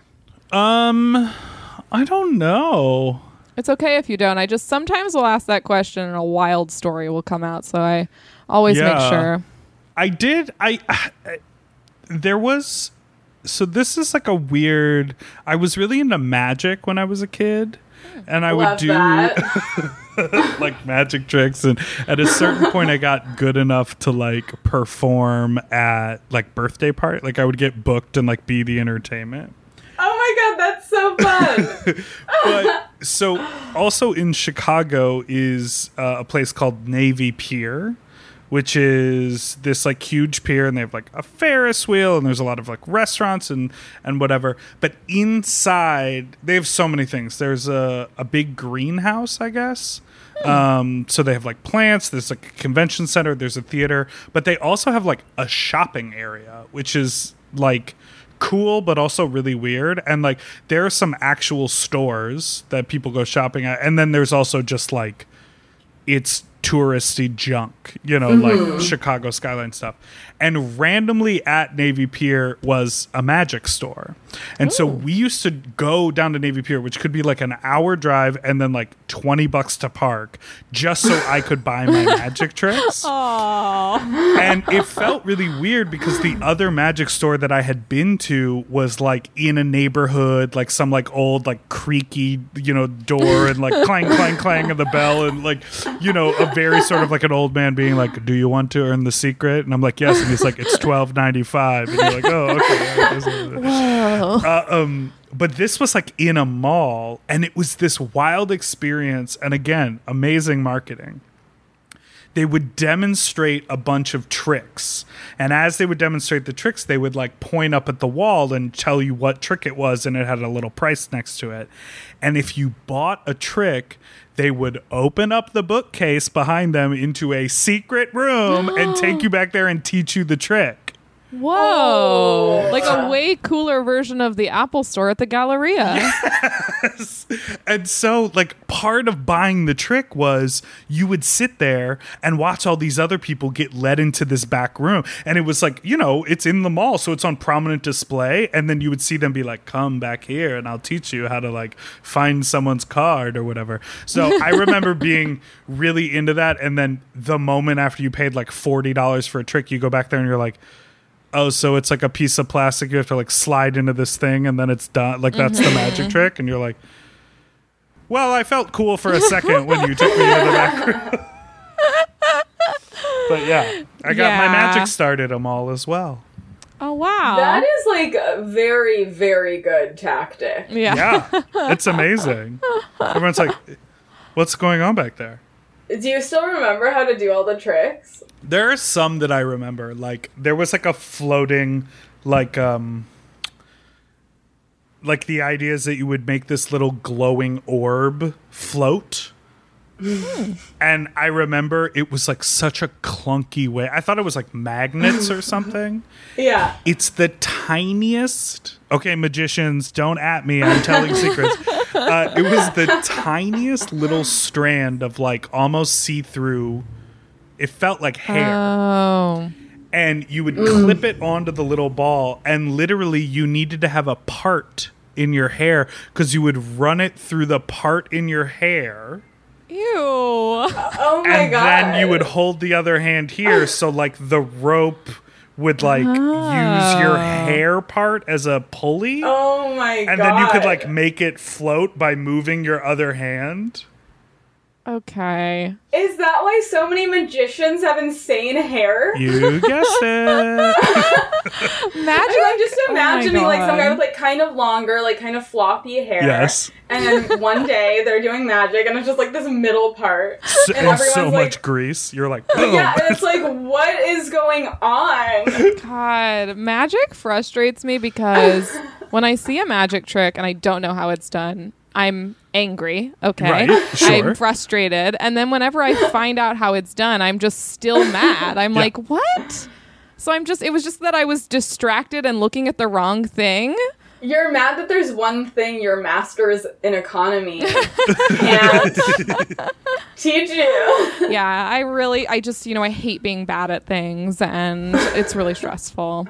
Um, I don't know. It's okay if you don't. I just sometimes will ask that question and a wild story will come out. So I always Yeah. make sure. I did. I, I there was. So this is like a weird. I was really into magic when I was a kid, and I would do that. like magic tricks. And at a certain point, I got good enough to like perform at like birthday party. Like I would get booked and like be the entertainment. Oh my god, that's so fun. but so also in Chicago is uh, a place called Navy Pier, which is this like huge pier, and they have like a Ferris wheel, and there's a lot of like restaurants and and whatever. But inside, they have so many things. There's a a big greenhouse, I guess. Um, so they have like plants. There's like a convention center. There's a theater, but they also have like a shopping area, which is like cool but also really weird and like there are some actual stores that people go shopping at and then there's also just like it's touristy junk you know like mm-hmm. chicago skyline stuff. And randomly at navy pier was a magic store. And so oh. we used to go down to navy pier which could be like an hour drive and then like 20 bucks to park just so i could buy my magic tricks. And it felt really weird because the other magic store that I had been to was like in a neighborhood, like some like old like creaky, you know, door and like clang clang clang of the bell and like you know a very sort of like an old man being like, "Do you want to earn the secret?" And I'm like, "Yes," and he's like, "It's twelve ninety five, and you're like, "Oh, okay." Uh, um, but this was like in a mall, and it was this wild experience, and again, amazing marketing they would demonstrate a bunch of tricks. And as they would demonstrate the tricks, they would like point up at the wall and tell you what trick it was, and it had a little price next to it. And if you bought a trick, they would open up the bookcase behind them into a secret room and take you back there and teach you the trick. Whoa! Oh. Like a way cooler version of the Apple Store at the Galleria. And so, like, part of buying the trick was you would sit there and watch all these other people get led into this back room. And it was like, you know, it's in the mall, so it's on prominent display. And then you would see them be like, come back here and I'll teach you how to, like, find someone's card or whatever. So I remember being really into that. And then the moment after you paid like $40 for a trick, you go back there and you're like, oh so it's like a piece of plastic you have to like slide into this thing and then it's done like that's the mm-hmm. magic trick and you're like well i felt cool for a second when you took me into the back room but yeah i got my magic started them all as well Oh wow! That is like a very, very good tactic. yeah. yeah it's amazing everyone's like what's going on back there Do you still remember how to do all the tricks? There are some that I remember. Like there was like a floating, like um, like the idea is that you would make this little glowing orb float. And I remember it was like such a clunky way. I thought it was like magnets or something. Yeah. It's the tiniest. Okay, magicians, don't at me. I'm telling secrets. Uh, it was the tiniest little strand of like almost see through. It felt like hair Oh. and you would clip it onto the little ball and literally you needed to have a part in your hair because you would run it through the part in your hair Ew. Oh my and god. And then you would hold the other hand here so like the rope would like use your ah. hair part as a pulley Oh my god. and then you could like make it float by moving your other hand Okay. Is that why so many magicians have insane hair? you guessed it Magic. I'm just Oh imagining like some guy with like kind of longer, like kind of floppy hair. Yes. And then one day they're doing magic and it's just like this middle part. S- And and so everyone's much grease you're like boom. Yeah, and it's like, what is going on? God, magic frustrates me because when I see a magic trick and I don't know how it's done, I'm angry. Okay, Right, sure. I'm frustrated, and then whenever I find out how it's done, I'm just still mad. I'm Yeah. like, what? So I'm just. It was just that I was distracted and looking at the wrong thing. You're mad that there's one thing your masters in economy can't teach you. yeah, I really, I just, you know, I hate being bad at things and it's really stressful.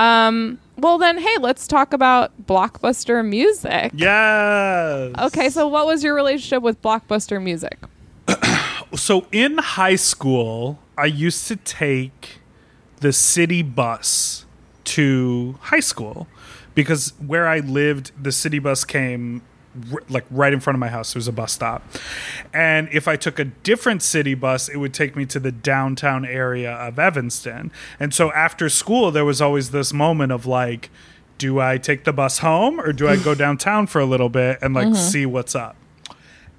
Um, well, then, hey, let's talk about blockbuster music. yes Okay, so what was your relationship with blockbuster music? so in high school, I used to take the city bus to high school because where I lived, the city bus came r- like right in front of my house. There was a bus stop. And if I took a different city bus, it would take me to the downtown area of Evanston. And so after school, there was always this moment of like, do I take the bus home or do I go downtown for a little bit and like mm-hmm. see what's up?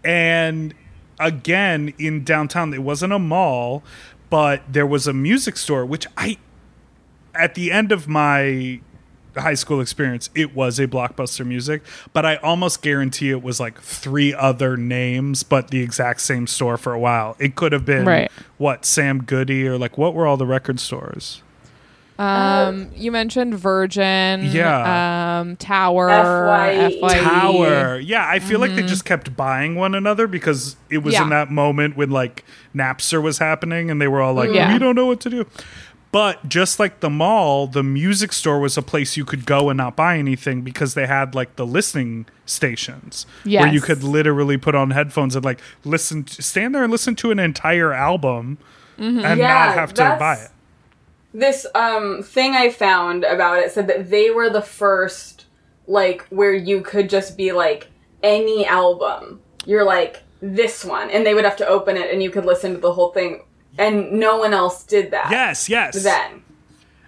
And again, in downtown, it wasn't a mall, but there was a music store, which I, at the end of my high school experience, it was a blockbuster music, but I almost guarantee it was like three other names, but the exact same store for a while. It could have been Right. what Sam Goody or like what were all the record stores? Um, you mentioned Virgin, Yeah. um, Tower, FYE. FYE. Tower. Yeah, I feel like they just kept buying one another because it was Yeah. in that moment when like Napster was happening and they were all like, Yeah. we don't know what to do. But just like the mall, the music store was a place you could go and not buy anything because they had like the listening stations where you could literally put on headphones and like listen, stand there and listen to an entire album and Yeah, not have to buy it. This um thing I found about it said that they were the first like where you could just be like any album. You're like this one and they would have to open it and you could listen to the whole thing and no one else did that. Yes, yes. Then.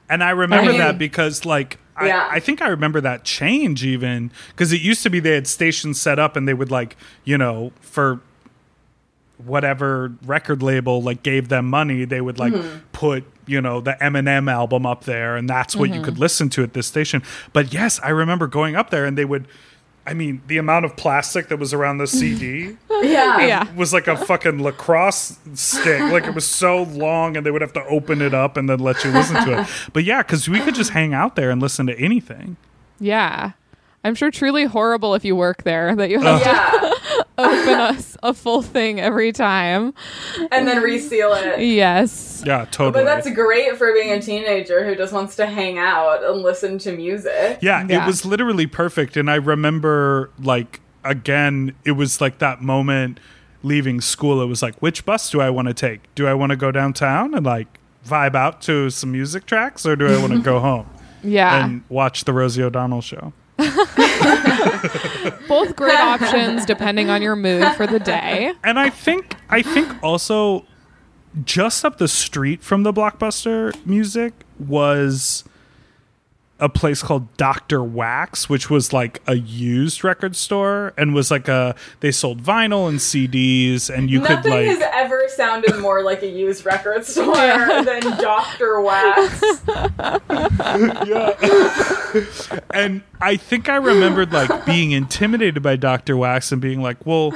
And I remember I mean- that because, like, I, Yeah. I think I remember that change even because it used to be they had stations set up and they would, like, you know, for whatever record label like gave them money, they would like mm-hmm. put you know the Eminem album up there, and that's what you mm-hmm. could listen to at this station. But yes, I remember going up there and they would I mean, the amount of plastic that was around the CD Yeah. Yeah. was like a fucking lacrosse stick. Like it was so long, and they would have to open it up and then let you listen to it. But yeah, because we could just hang out there and listen to anything. Yeah. I'm sure truly horrible if you work there that you have Yeah. to open us a full thing every time. And then reseal it. Yes. Yeah, totally. But that's great for being a teenager who just wants to hang out and listen to music. Yeah, Yeah. it was literally perfect. And I remember, like, again, it was like that moment leaving school. It was like, which bus do I want to take? Do I want to go downtown and, like, vibe out to some music tracks, or do I want to go home Yeah. and watch the Rosie O'Donnell show? Both great options depending on your mood for the day. And I think, I think also, just up the street from the Blockbuster music was a place called Dr. Wax, which was like a used record store and was like a they sold vinyl and CDs and you Nothing could like has ever sounded more like a used record store than Dr. Wax. yeah. and I think I remembered like being intimidated by Dr. Wax and being like, well,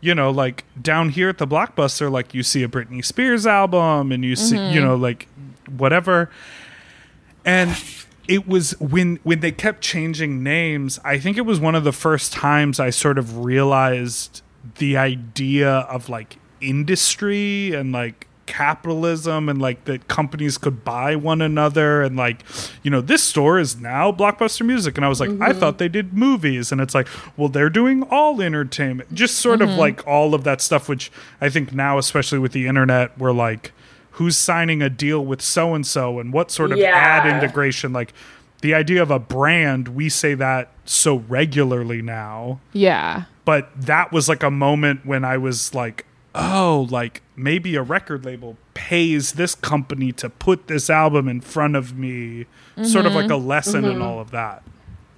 you know, like down here at the Blockbuster, like you see a Britney Spears album and you see, you mm-hmm. know, like whatever. And it was when when they kept changing names, I think it was one of the first times I sort of realized the idea of like industry and like capitalism and like that companies could buy one another and like you know this store is now blockbuster music. And i was like i mm-hmm. thought they did movies. And it's like well they're doing all entertainment. Just sort of mm-hmm. like all of that stuff which i think now especially with the internet we're like who's signing a deal with so and so and what sort of Yeah. ad integration like the idea of a brand we say that so regularly now Yeah. but that was like a moment when I was like, oh, like maybe a record label pays this company to put this album in front of me, sort of like a mm-hmm. lesson in mm-hmm. all of that.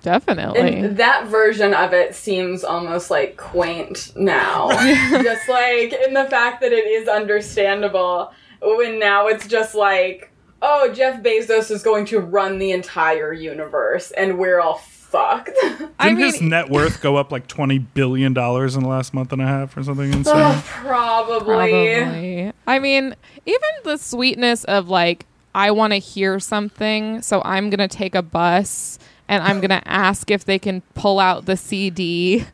Definitely. And that version of it seems almost like quaint now. just like in the fact that it is understandable when now it's just like, oh, Jeff Bezos is going to run the entire universe and we're all fucked. I Didn't mean, his net worth go up like twenty billion dollars in the last month and a half or something oh, insane? oh, probably. Probably. I mean, even the sweetness of like, I want to hear something, so I'm going to take a bus and I'm going to ask if they can pull out the CD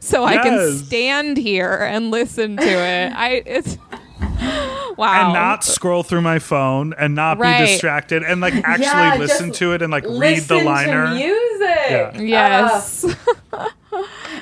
so I can stand here and listen to it. I it's wow. And not scroll through my phone and not Right. be distracted and like actually Yeah, listen to it and like read the liner. to music. Yeah. Uh-huh. yes.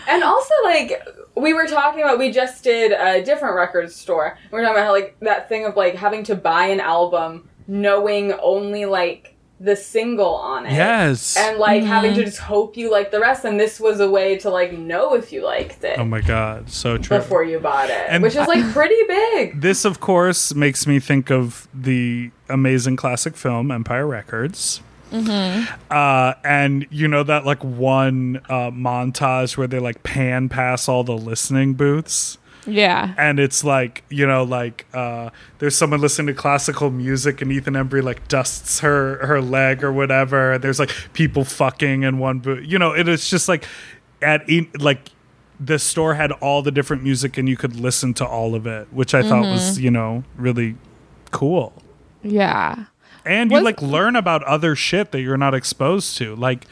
And also, like, we were talking about, we just did a different record store. We're talking about how, like, that thing of, like, having to buy an album knowing only, like, the single on it. Yes. And, like, having to just hope you like the rest. And this was a way to, like, know if you liked it oh my god, so true. before you bought it. And- which is, like, pretty big. This, of course, makes me think of the amazing classic film Empire Records. Uh, and you know that like one uh, montage where they like pan past all the listening booths, yeah. and it's like you know like uh, there's someone listening to classical music, and Ethan Embry like dusts her her leg or whatever. There's like people fucking in one booth. You know, it is just like at like the store had all the different music, and you could listen to all of it, which I thought was you know really cool Yeah. and you like learn about other shit that you're not exposed to like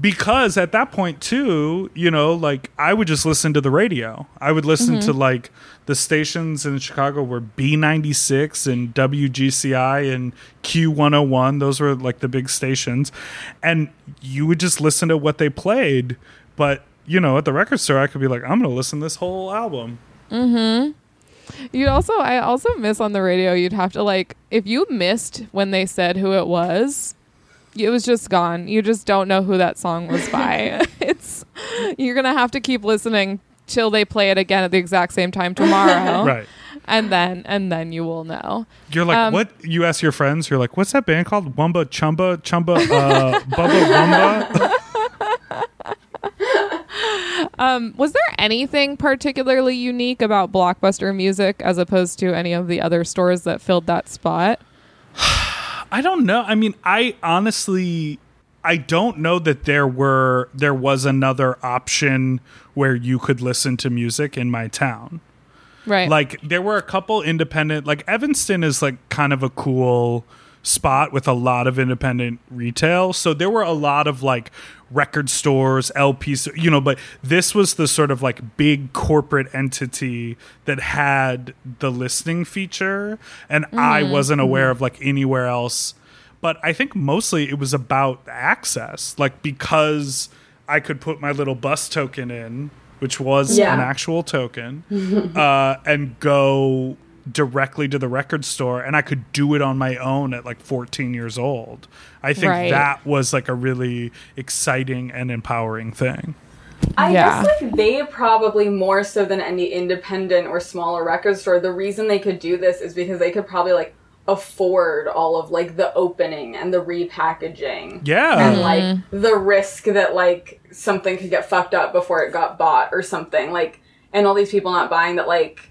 because at that point too you know like i would just listen to the radio. I would listen to like the stations in chicago were B96 and WGCI and Q101 those were like the big stations. And you would just listen to what they played. But you know at the record store i could be like i'm gonna listen to this whole album. Mhm. You also, I also miss on the radio. You'd have to like, if you missed when they said who it was, it was just gone. You just don't know who that song was by. it's you're gonna have to keep listening till they play it again at the exact same time tomorrow, right And then, and then you will know. You're like, Um, what? You ask your friends, you're like, what's that band called? Wumba Chumba Chumba uh, Bubba Wumba? Um, was there anything particularly unique about Blockbuster Music as opposed to any of the other stores that filled that spot? I don't know. I mean, I honestly, I don't know that there were there was another option where you could listen to music in my town. Right. Like there were a couple independent like Evanston is like kind of a cool spot with a lot of independent retail. So there were a lot of like record stores, LPs, you know, but this was the sort of like big corporate entity that had the listening feature and I wasn't aware of like anywhere else. But I think mostly it was about access, like because I could put my little bus token in, which was Yeah. an actual token, uh, and go directly to the record store and I could do it on my own at like 14 years old. I think Right. that was like a really exciting and empowering thing. I Yeah. guess like they probably more so than any independent or smaller record store. The reason they could do this is because they could probably like afford all of like the opening and the repackaging. Yeah. And mm-hmm. like the risk that like something could get fucked up before it got bought or something. Like and all these people not buying that like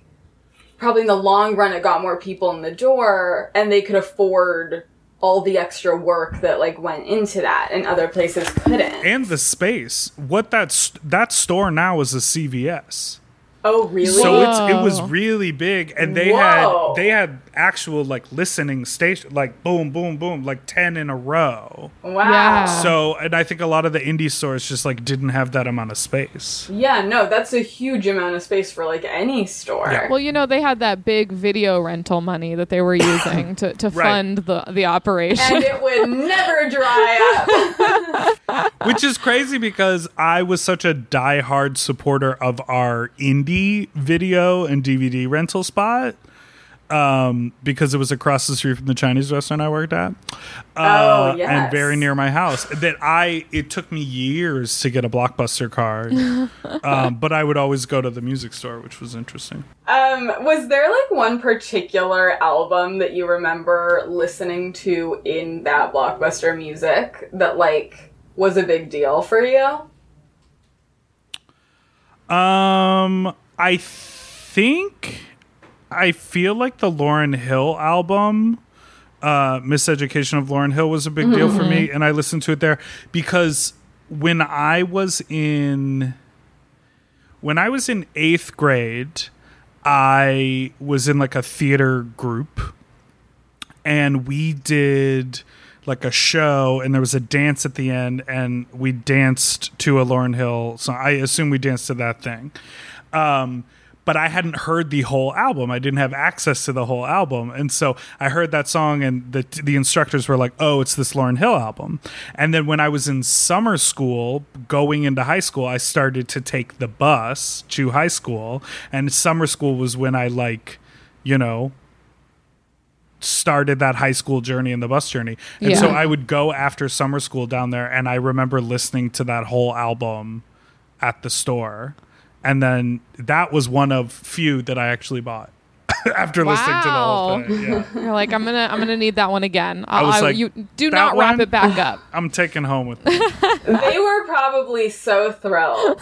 probably in the long run it got more people in the door and they could afford all the extra work that like went into that and other places couldn't. and the space. What that st- that store now is a CVS. oh really? So it's it was really big, and they Whoa. had they had actual like listening station, like boom, boom, boom, like ten in a row. wow. Yeah. So, and I think a lot of the indie stores just like didn't have that amount of space. Yeah, no, that's a huge amount of space for like any store. Yeah. well, you know, they had that big video rental money that they were using to, to Right. fund the, the operation. and it would never dry up. Which is crazy because I was such a diehard supporter of our indie video and DVD rental spot. Um, because it was across the street from the Chinese restaurant I worked at. Oh, Uh, yes. And very near my house. That I, it took me years to get a Blockbuster card. um, but I would always go to the music store, which was interesting. Um, was there like one particular album that you remember listening to in that blockbuster music that like was a big deal for you? Um, I think I feel like the Lauryn Hill album, uh, Miseducation of Lauryn Hill, was a big deal for me, and I listened to it there because when I was in when I was in eighth grade, I was in like a theater group, and we did like a show and there was a dance at the end and we danced to a Lauryn Hill song. I assume we danced to that thing. Um, but I hadn't heard the whole album. I didn't have access to the whole album. And so I heard that song and the the instructors were like, "Oh, it's this Lauryn Hill album." And then when I was in summer school, going into high school, I started to take the bus to high school, and summer school was when I like, you know, started that high school journey and the bus journey. And so I would go after summer school down there and I remember listening to that whole album at the store. And then that was one of few that I actually bought after listening to the whole thing. Yeah. You're like, I'm gonna I'm gonna need that one again. I was I- like, you do not wrap one?" it back up. I'm taking home with me. They were probably so thrilled.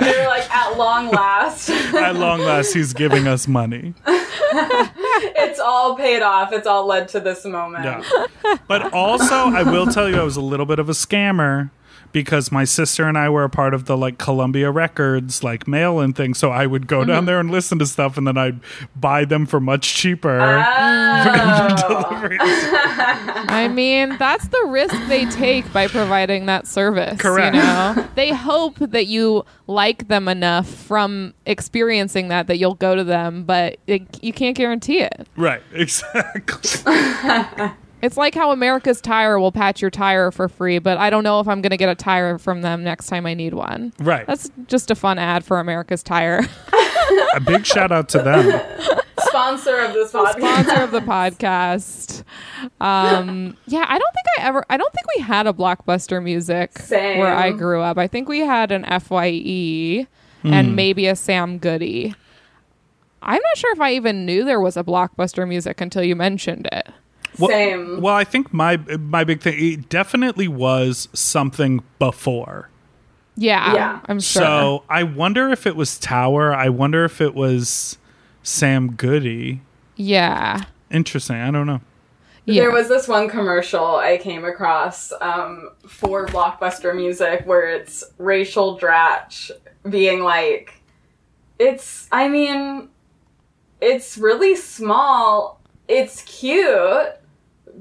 they were like, at long last, At long last, he's giving us money. it's all paid off. It's all led to this moment. Yeah. But also, I will tell you, I was a little bit of a scammer because my sister and I were a part of the like Columbia Records like mail in thing. So I would go down mm-hmm. there and listen to stuff, and then I'd buy them for much cheaper. Oh. Deliveries. I mean, that's the risk they take by providing that service. Correct. You know, they hope that you like them enough from experiencing that that you'll go to them, but it, you can't guarantee it. right. Exactly. It's like how America's Tire will patch your tire for free, but I don't know if I'm going to get a tire from them next time I need one. Right. That's just a fun ad for America's Tire. a big shout out to them. Sponsor of this podcast. Sponsor of the podcast. Um, yeah, I don't think I ever. I don't think we had a blockbuster music Same. where I grew up. I think we had an FYE and maybe a Sam Goody. I'm not sure if I even knew there was a blockbuster music until you mentioned it. Well, Same. Well, I think my my big thing it definitely was something before. Yeah, Yeah. I'm sure. So I wonder if it was Tower. I wonder if it was Sam Goody. yeah. Interesting. I don't know. Yeah. There was this one commercial I came across um, for Blockbuster Music where it's Rachel Dratch being like, it's, I mean, it's really small, it's cute,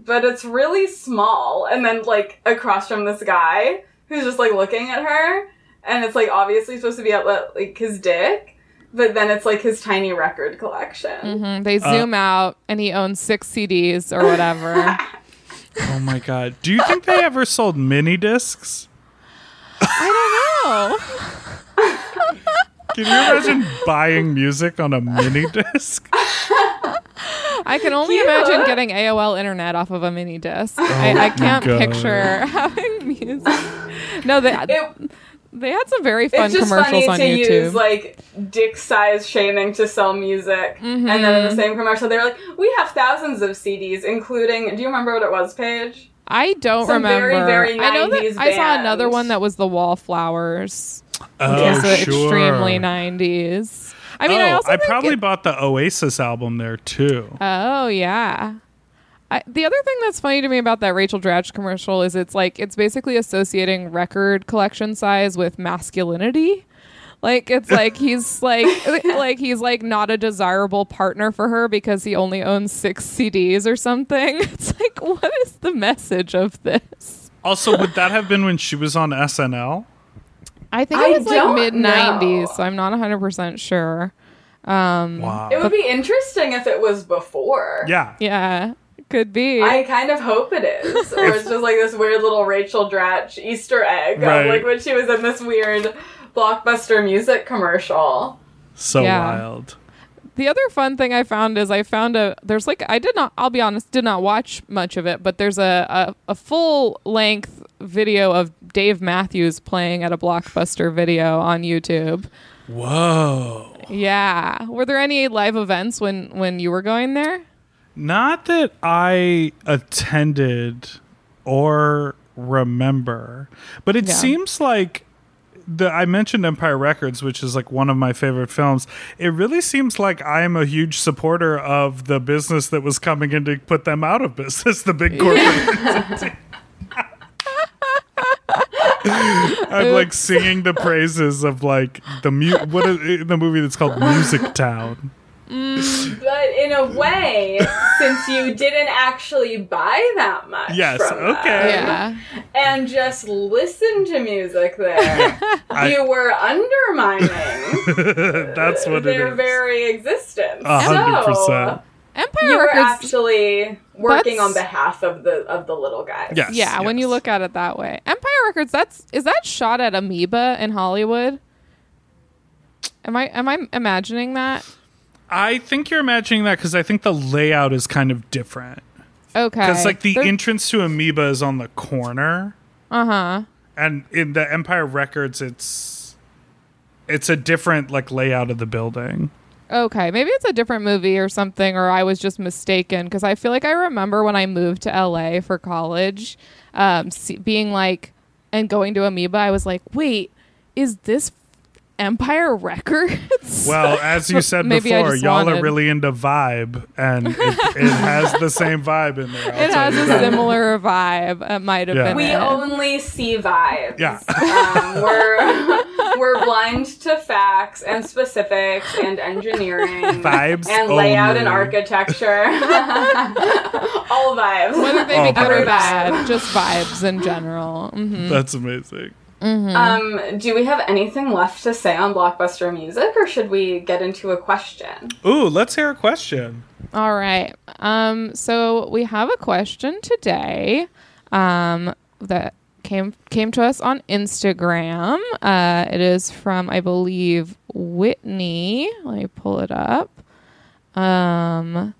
but it's really small. And then, like, across from this guy who's just, like, looking at her, and it's, like, obviously supposed to be at, like, his dick. But then it's like his tiny record collection. Mhm. They zoom out, and he owns six CDs or whatever. Oh my god. Do you think they ever sold mini discs? I don't know. Can you imagine buying music on a mini disc? I can only Cute. imagine getting AOL internet off of a mini disc. I, I can't God. picture having music. No, they It, they had some very fun it's just commercials funny on to YouTube. use like dick size shaming to sell music, and then Mm-hmm. in the same commercial they were like, "We have thousands of CDs, including." Do you remember what it was, Paige? I don't some remember. very, very I know that 90s I saw another one that was the Wallflowers. Oh, It was sure. extremely nineties. I mean, oh, I also I probably it- bought the Oasis album there too. Oh yeah. I, the other thing that's funny to me about that Rachel Dratch commercial is it's like it's basically associating record collection size with masculinity. Like it's like he's like like he's like not a desirable partner for her because he only owns six CDs or something. It's like what is the message of this? Also, would that have been when she was on SNL? I think I it was like don't mid nineties, so I'm not 100 percent sure. Um, Wow. It would be interesting if it was before. yeah. Yeah, could be. I kind of hope it is, or it's just like this weird little Rachel Dratch Easter egg, of, like when she was in this weird blockbuster music commercial. So Yeah. wild. The other fun thing I found is I found a there's like I did not I'll be honest did not watch much of it but there's a a, a full length video of Dave Matthews playing at a blockbuster video on YouTube. Whoa. Yeah, were there any live events when when you were going there? Not that I attended or remember, but it Yeah. seems like the I mentioned Empire Records, which is like one of my favorite films. It really seems like I am a huge supporter of the business that was coming in to put them out of business, the big corporate entity. I'm like singing the praises of like the mu- what is the movie that's called Music Town. Mm, but in a way, since you didn't actually buy that much, Yes, from them, okay. Yeah. and just listen to music there, I- you were undermining That's what their is. very existence. A hundred So. Empire you were actually working on behalf of the of the little guys. Yes. Yeah, when you look at it that way. Empire Records that's is that shot at Amoeba in Hollywood? Am I am I imagining that? I think you're imagining that because I think the layout is kind of different. Okay. Because like the There- entrance to Amoeba is on the corner, uh-huh. and in the Empire Records, it's it's a different like layout of the building. Okay, maybe it's a different movie or something, or I was just mistaken because I feel like I remember when I moved to LA for college, um, see, being like, and going to Amoeba, I was like, wait, is this Empire Records? Well, as you said Maybe before, y'all are really into vibe, and it, it has the same vibe in there. I'll it has a that. similar vibe. It might have Yeah. been. We it. only see vibes. Yeah. Um, we're we're blind to facts and specifics and engineering Vibes and layout and architecture. All vibes. Whether they be good or vibes. bad, just vibes in general. hmm That's amazing. Um, do we have anything left to say on blockbuster music, or should we get into a question? Ooh, let's hear a question. All right. Um, so we have a question today um, that came came to us on Instagram. Uh, it is from, I believe, Whitney. Let me pull it up. Um,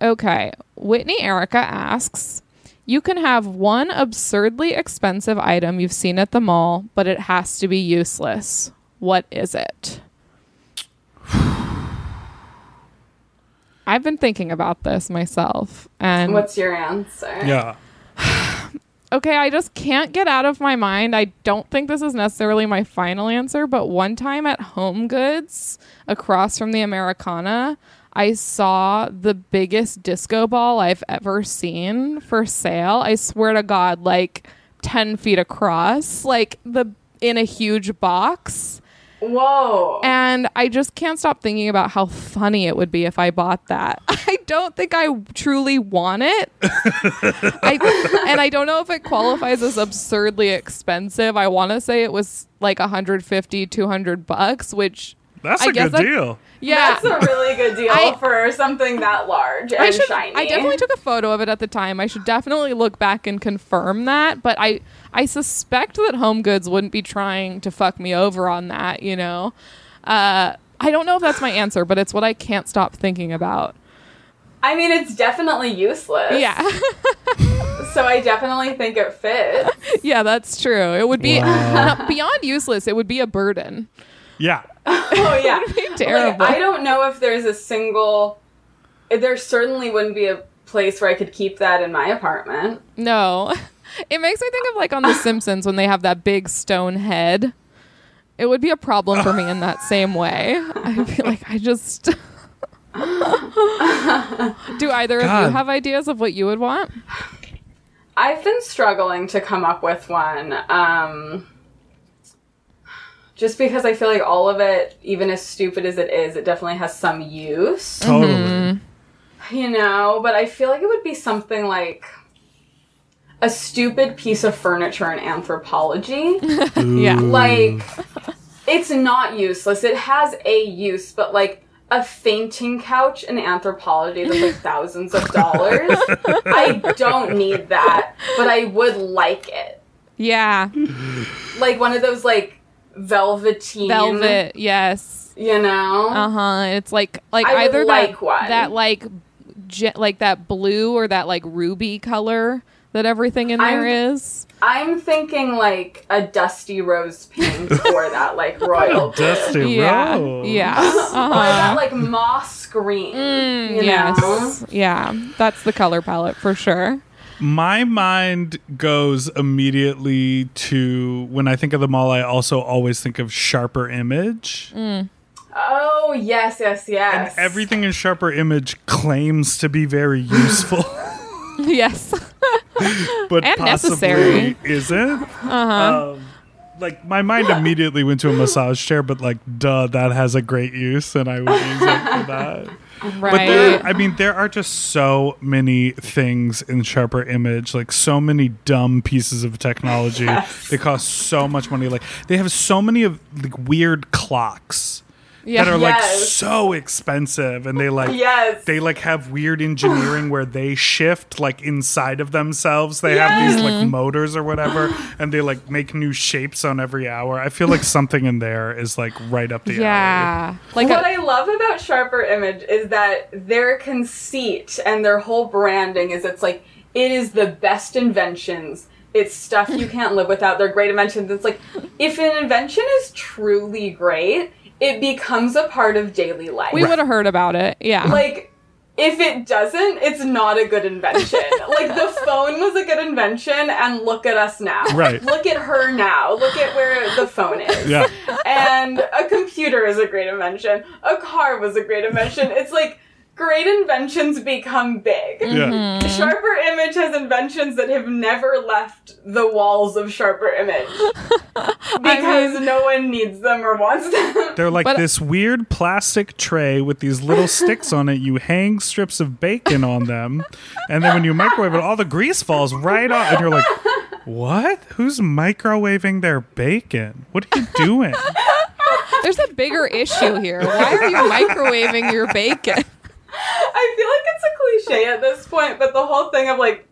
okay. Whitney Erica asks. You can have one absurdly expensive item you've seen at the mall, but it has to be useless. What is it? I've been thinking about this myself. And What's your answer? Yeah. okay, I just can't get out of my mind. I don't think this is necessarily my final answer, but one time at Home Goods across from the Americana, I saw the biggest disco ball I've ever seen for sale. I swear to God, like 10 feet across, like the in a huge box. Whoa. And I just can't stop thinking about how funny it would be if I bought that. I don't think I truly want it. I, and I don't know if it qualifies as absurdly expensive. I want to say it was like 150, 200 bucks, which That's I a guess good that- deal. yeah. That's a really good deal I- for something that large and I should. shiny. I definitely took a photo of it at the time. I should definitely look back and confirm that. But I, I suspect that Home Goods wouldn't be trying to fuck me over on that. You know, uh, I don't know if that's my answer, but it's what I can't stop thinking about. I mean, it's definitely useless. Yeah, So I definitely think it fits. yeah, that's true. It would be Wow. uh, beyond useless. It would be a burden. Yeah. Oh yeah. be terrible. Like, I don't know if there's a single. There certainly wouldn't be a place where I could keep that in my apartment. No, it makes me think of like on The Simpsons when they have that big stone head. It would be a problem for me in that same way. I feel like I just. Do either of you have ideas of what you would want? I've been struggling to come up with one. Um, just because I feel like all of it, even as stupid as it is, it definitely has some use. Totally. Mm-hmm. You know, but I feel like it would be something like a stupid piece of furniture in Anthropologie. Yeah. like, it's not useless. It has a use, but like a fainting couch in Anthropologie that's like thousands of dollars. I don't need that, but I would like it. Yeah. Like one of those like velveteen Velvet. Yes. You know? Uh huh. It's like like I either like that one. that like je- like that blue or that like ruby color that everything in there I'm- is. I'm thinking like a dusty rose pink or that like royal blue. Dusty Yeah. Rose. Yeah. Or Uh-huh. that like moss green. Mm, you know? yes. Yeah. That's the color palette for sure. My mind goes immediately to when I think of the mall. I also always think of Sharper Image, Oh yes, yes, and yes. everything in Sharper Image claims to be very useful, yes. but And possibly necessary. isn't. Uh-huh. Um, like my mind immediately went to a massage chair, but like, duh, that has a great use, and I would use it for that. But there. I mean, there are just so many things in Sharper Image, like so many dumb pieces of technology. Yes. They cost so much money. Like they have so many of like weird clocks yeah. that are like Yes. so expensive, and they like Yes. they like have weird engineering where they shift like inside of themselves. They have these like motors or whatever, and they like make new shapes on every hour. I feel like something in there is like right up the alley. yeah. Like what a, I love about Sharper Image is that their conceit and their whole branding is it's like it is the best inventions. It's stuff you can't live without. They're great inventions. It's like if an invention is truly great, it becomes a part of daily life. we would have heard about it. Yeah. like if it doesn't, it's not a good invention. like the phone was a good invention, and look at us now. Right. Look at her now. Look at where the phone is. Yeah. And a computer is a great invention. A car was a great invention. It's like great inventions become big. Yeah. Mm-hmm. Sharper Image has inventions that have never left the walls of Sharper Image because no one needs them or wants them. They're like But- this weird plastic tray with these little sticks on it. You hang strips of bacon on them, and then when you microwave it, all the grease falls right off, and you're like, "What? Who's microwaving their bacon? What are you doing?" There's a bigger issue here. Why are you microwaving your bacon? I feel like it's a cliche at this point, but the whole thing of like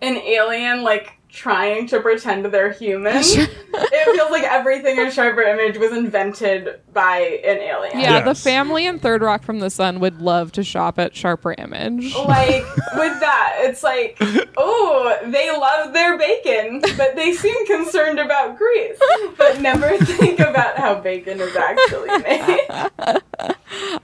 an alien like trying to pretend they're human. it feels like everything in Sharper Image was invented by an alien. Yeah, the family in Third Rock from the Sun would love to shop at Sharper Image. Like with that, it's like, oh, they love their bacon, but they seem concerned about grease, but never think about how bacon is actually made.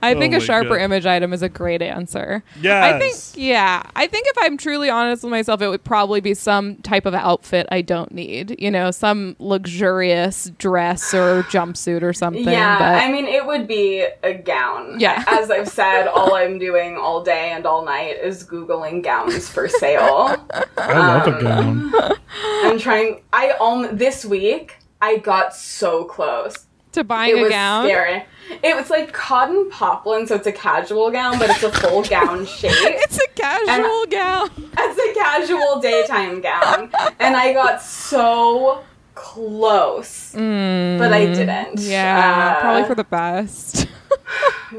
I think Oh a sharper God. image item is a great answer. Yes. I think, yeah. I think if I'm truly honest with myself, it would probably be some type of outfit I don't need. You know, some luxurious dress or jumpsuit or something. Yeah, but I mean, it would be a gown. Yeah. As I've said, all I'm doing all day and all night is Googling gowns for sale. I love Um, a gown. I'm trying, I, um, this week, I got so close. To buying it a was gown. scary. It was like cotton poplin, so it's a casual gown, but it's a full gown shape. It's a casual gown. It's a casual daytime gown. And I got so close. But I didn't. Mm, Yeah, Uh, probably for the best.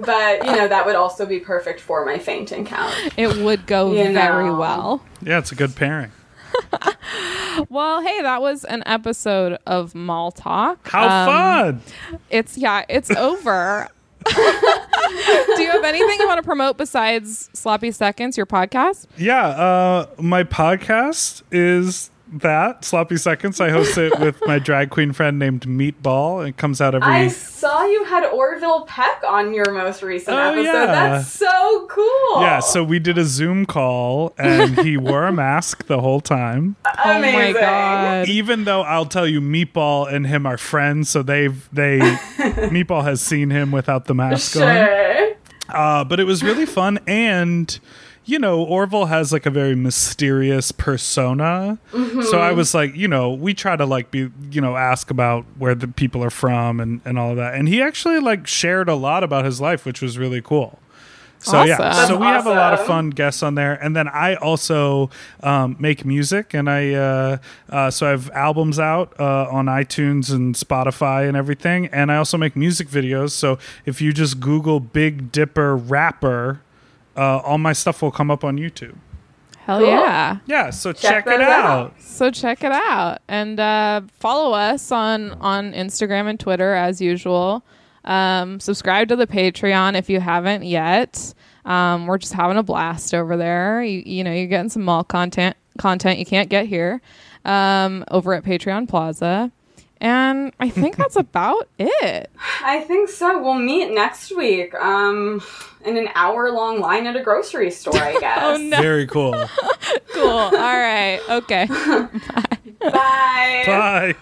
But, you know, that would also be perfect for my fainting couch. it would go You very know. well. Yeah, it's a good pairing. Well, hey, that was an episode of Mall Talk. How Um, fun! It's yeah, it's over. Do you have anything you want to promote besides Sloppy Seconds, your podcast? Yeah, uh, my podcast is that Sloppy Seconds. I host it with my drag queen friend named Meatball. It comes out every. I saw you had Orville Peck on your most recent Oh, episode. yeah. That's so cool. Yeah, so we did a Zoom call and he wore a mask the whole time. Oh my Amazing. god. Even though I'll tell you, Meatball and him are friends, so they've they Meatball has seen him without the mask on. Sure. Uh, but it was really fun and you know, Orville has like a very mysterious persona. So I was like, you know, we try to like be, you know, ask about where the people are from and, and all of that. And he actually like shared a lot about his life, which was really cool. So yeah, Awesome. so we have a lot of fun guests on there, and then I also um, make music, and I uh, uh, so I have albums out uh, on iTunes and Spotify and everything, and I also make music videos. So if you just Google Big Dipper rapper, uh, all my stuff will come up on YouTube. Hell Cool. yeah. Yeah, so check, Check it out. out. So check it out and uh, follow us on on Instagram and Twitter as usual. Um, subscribe to the Patreon if you haven't yet. Um, we're just having a blast over there. You, you know, you're getting some mall content content you can't get here um, over at Patreon Plaza. And I think that's about it. I think so. We'll meet next week. Um, in an hour long line at a grocery store, I guess. Oh no! Very cool. Cool. All right. Okay. Bye. Bye.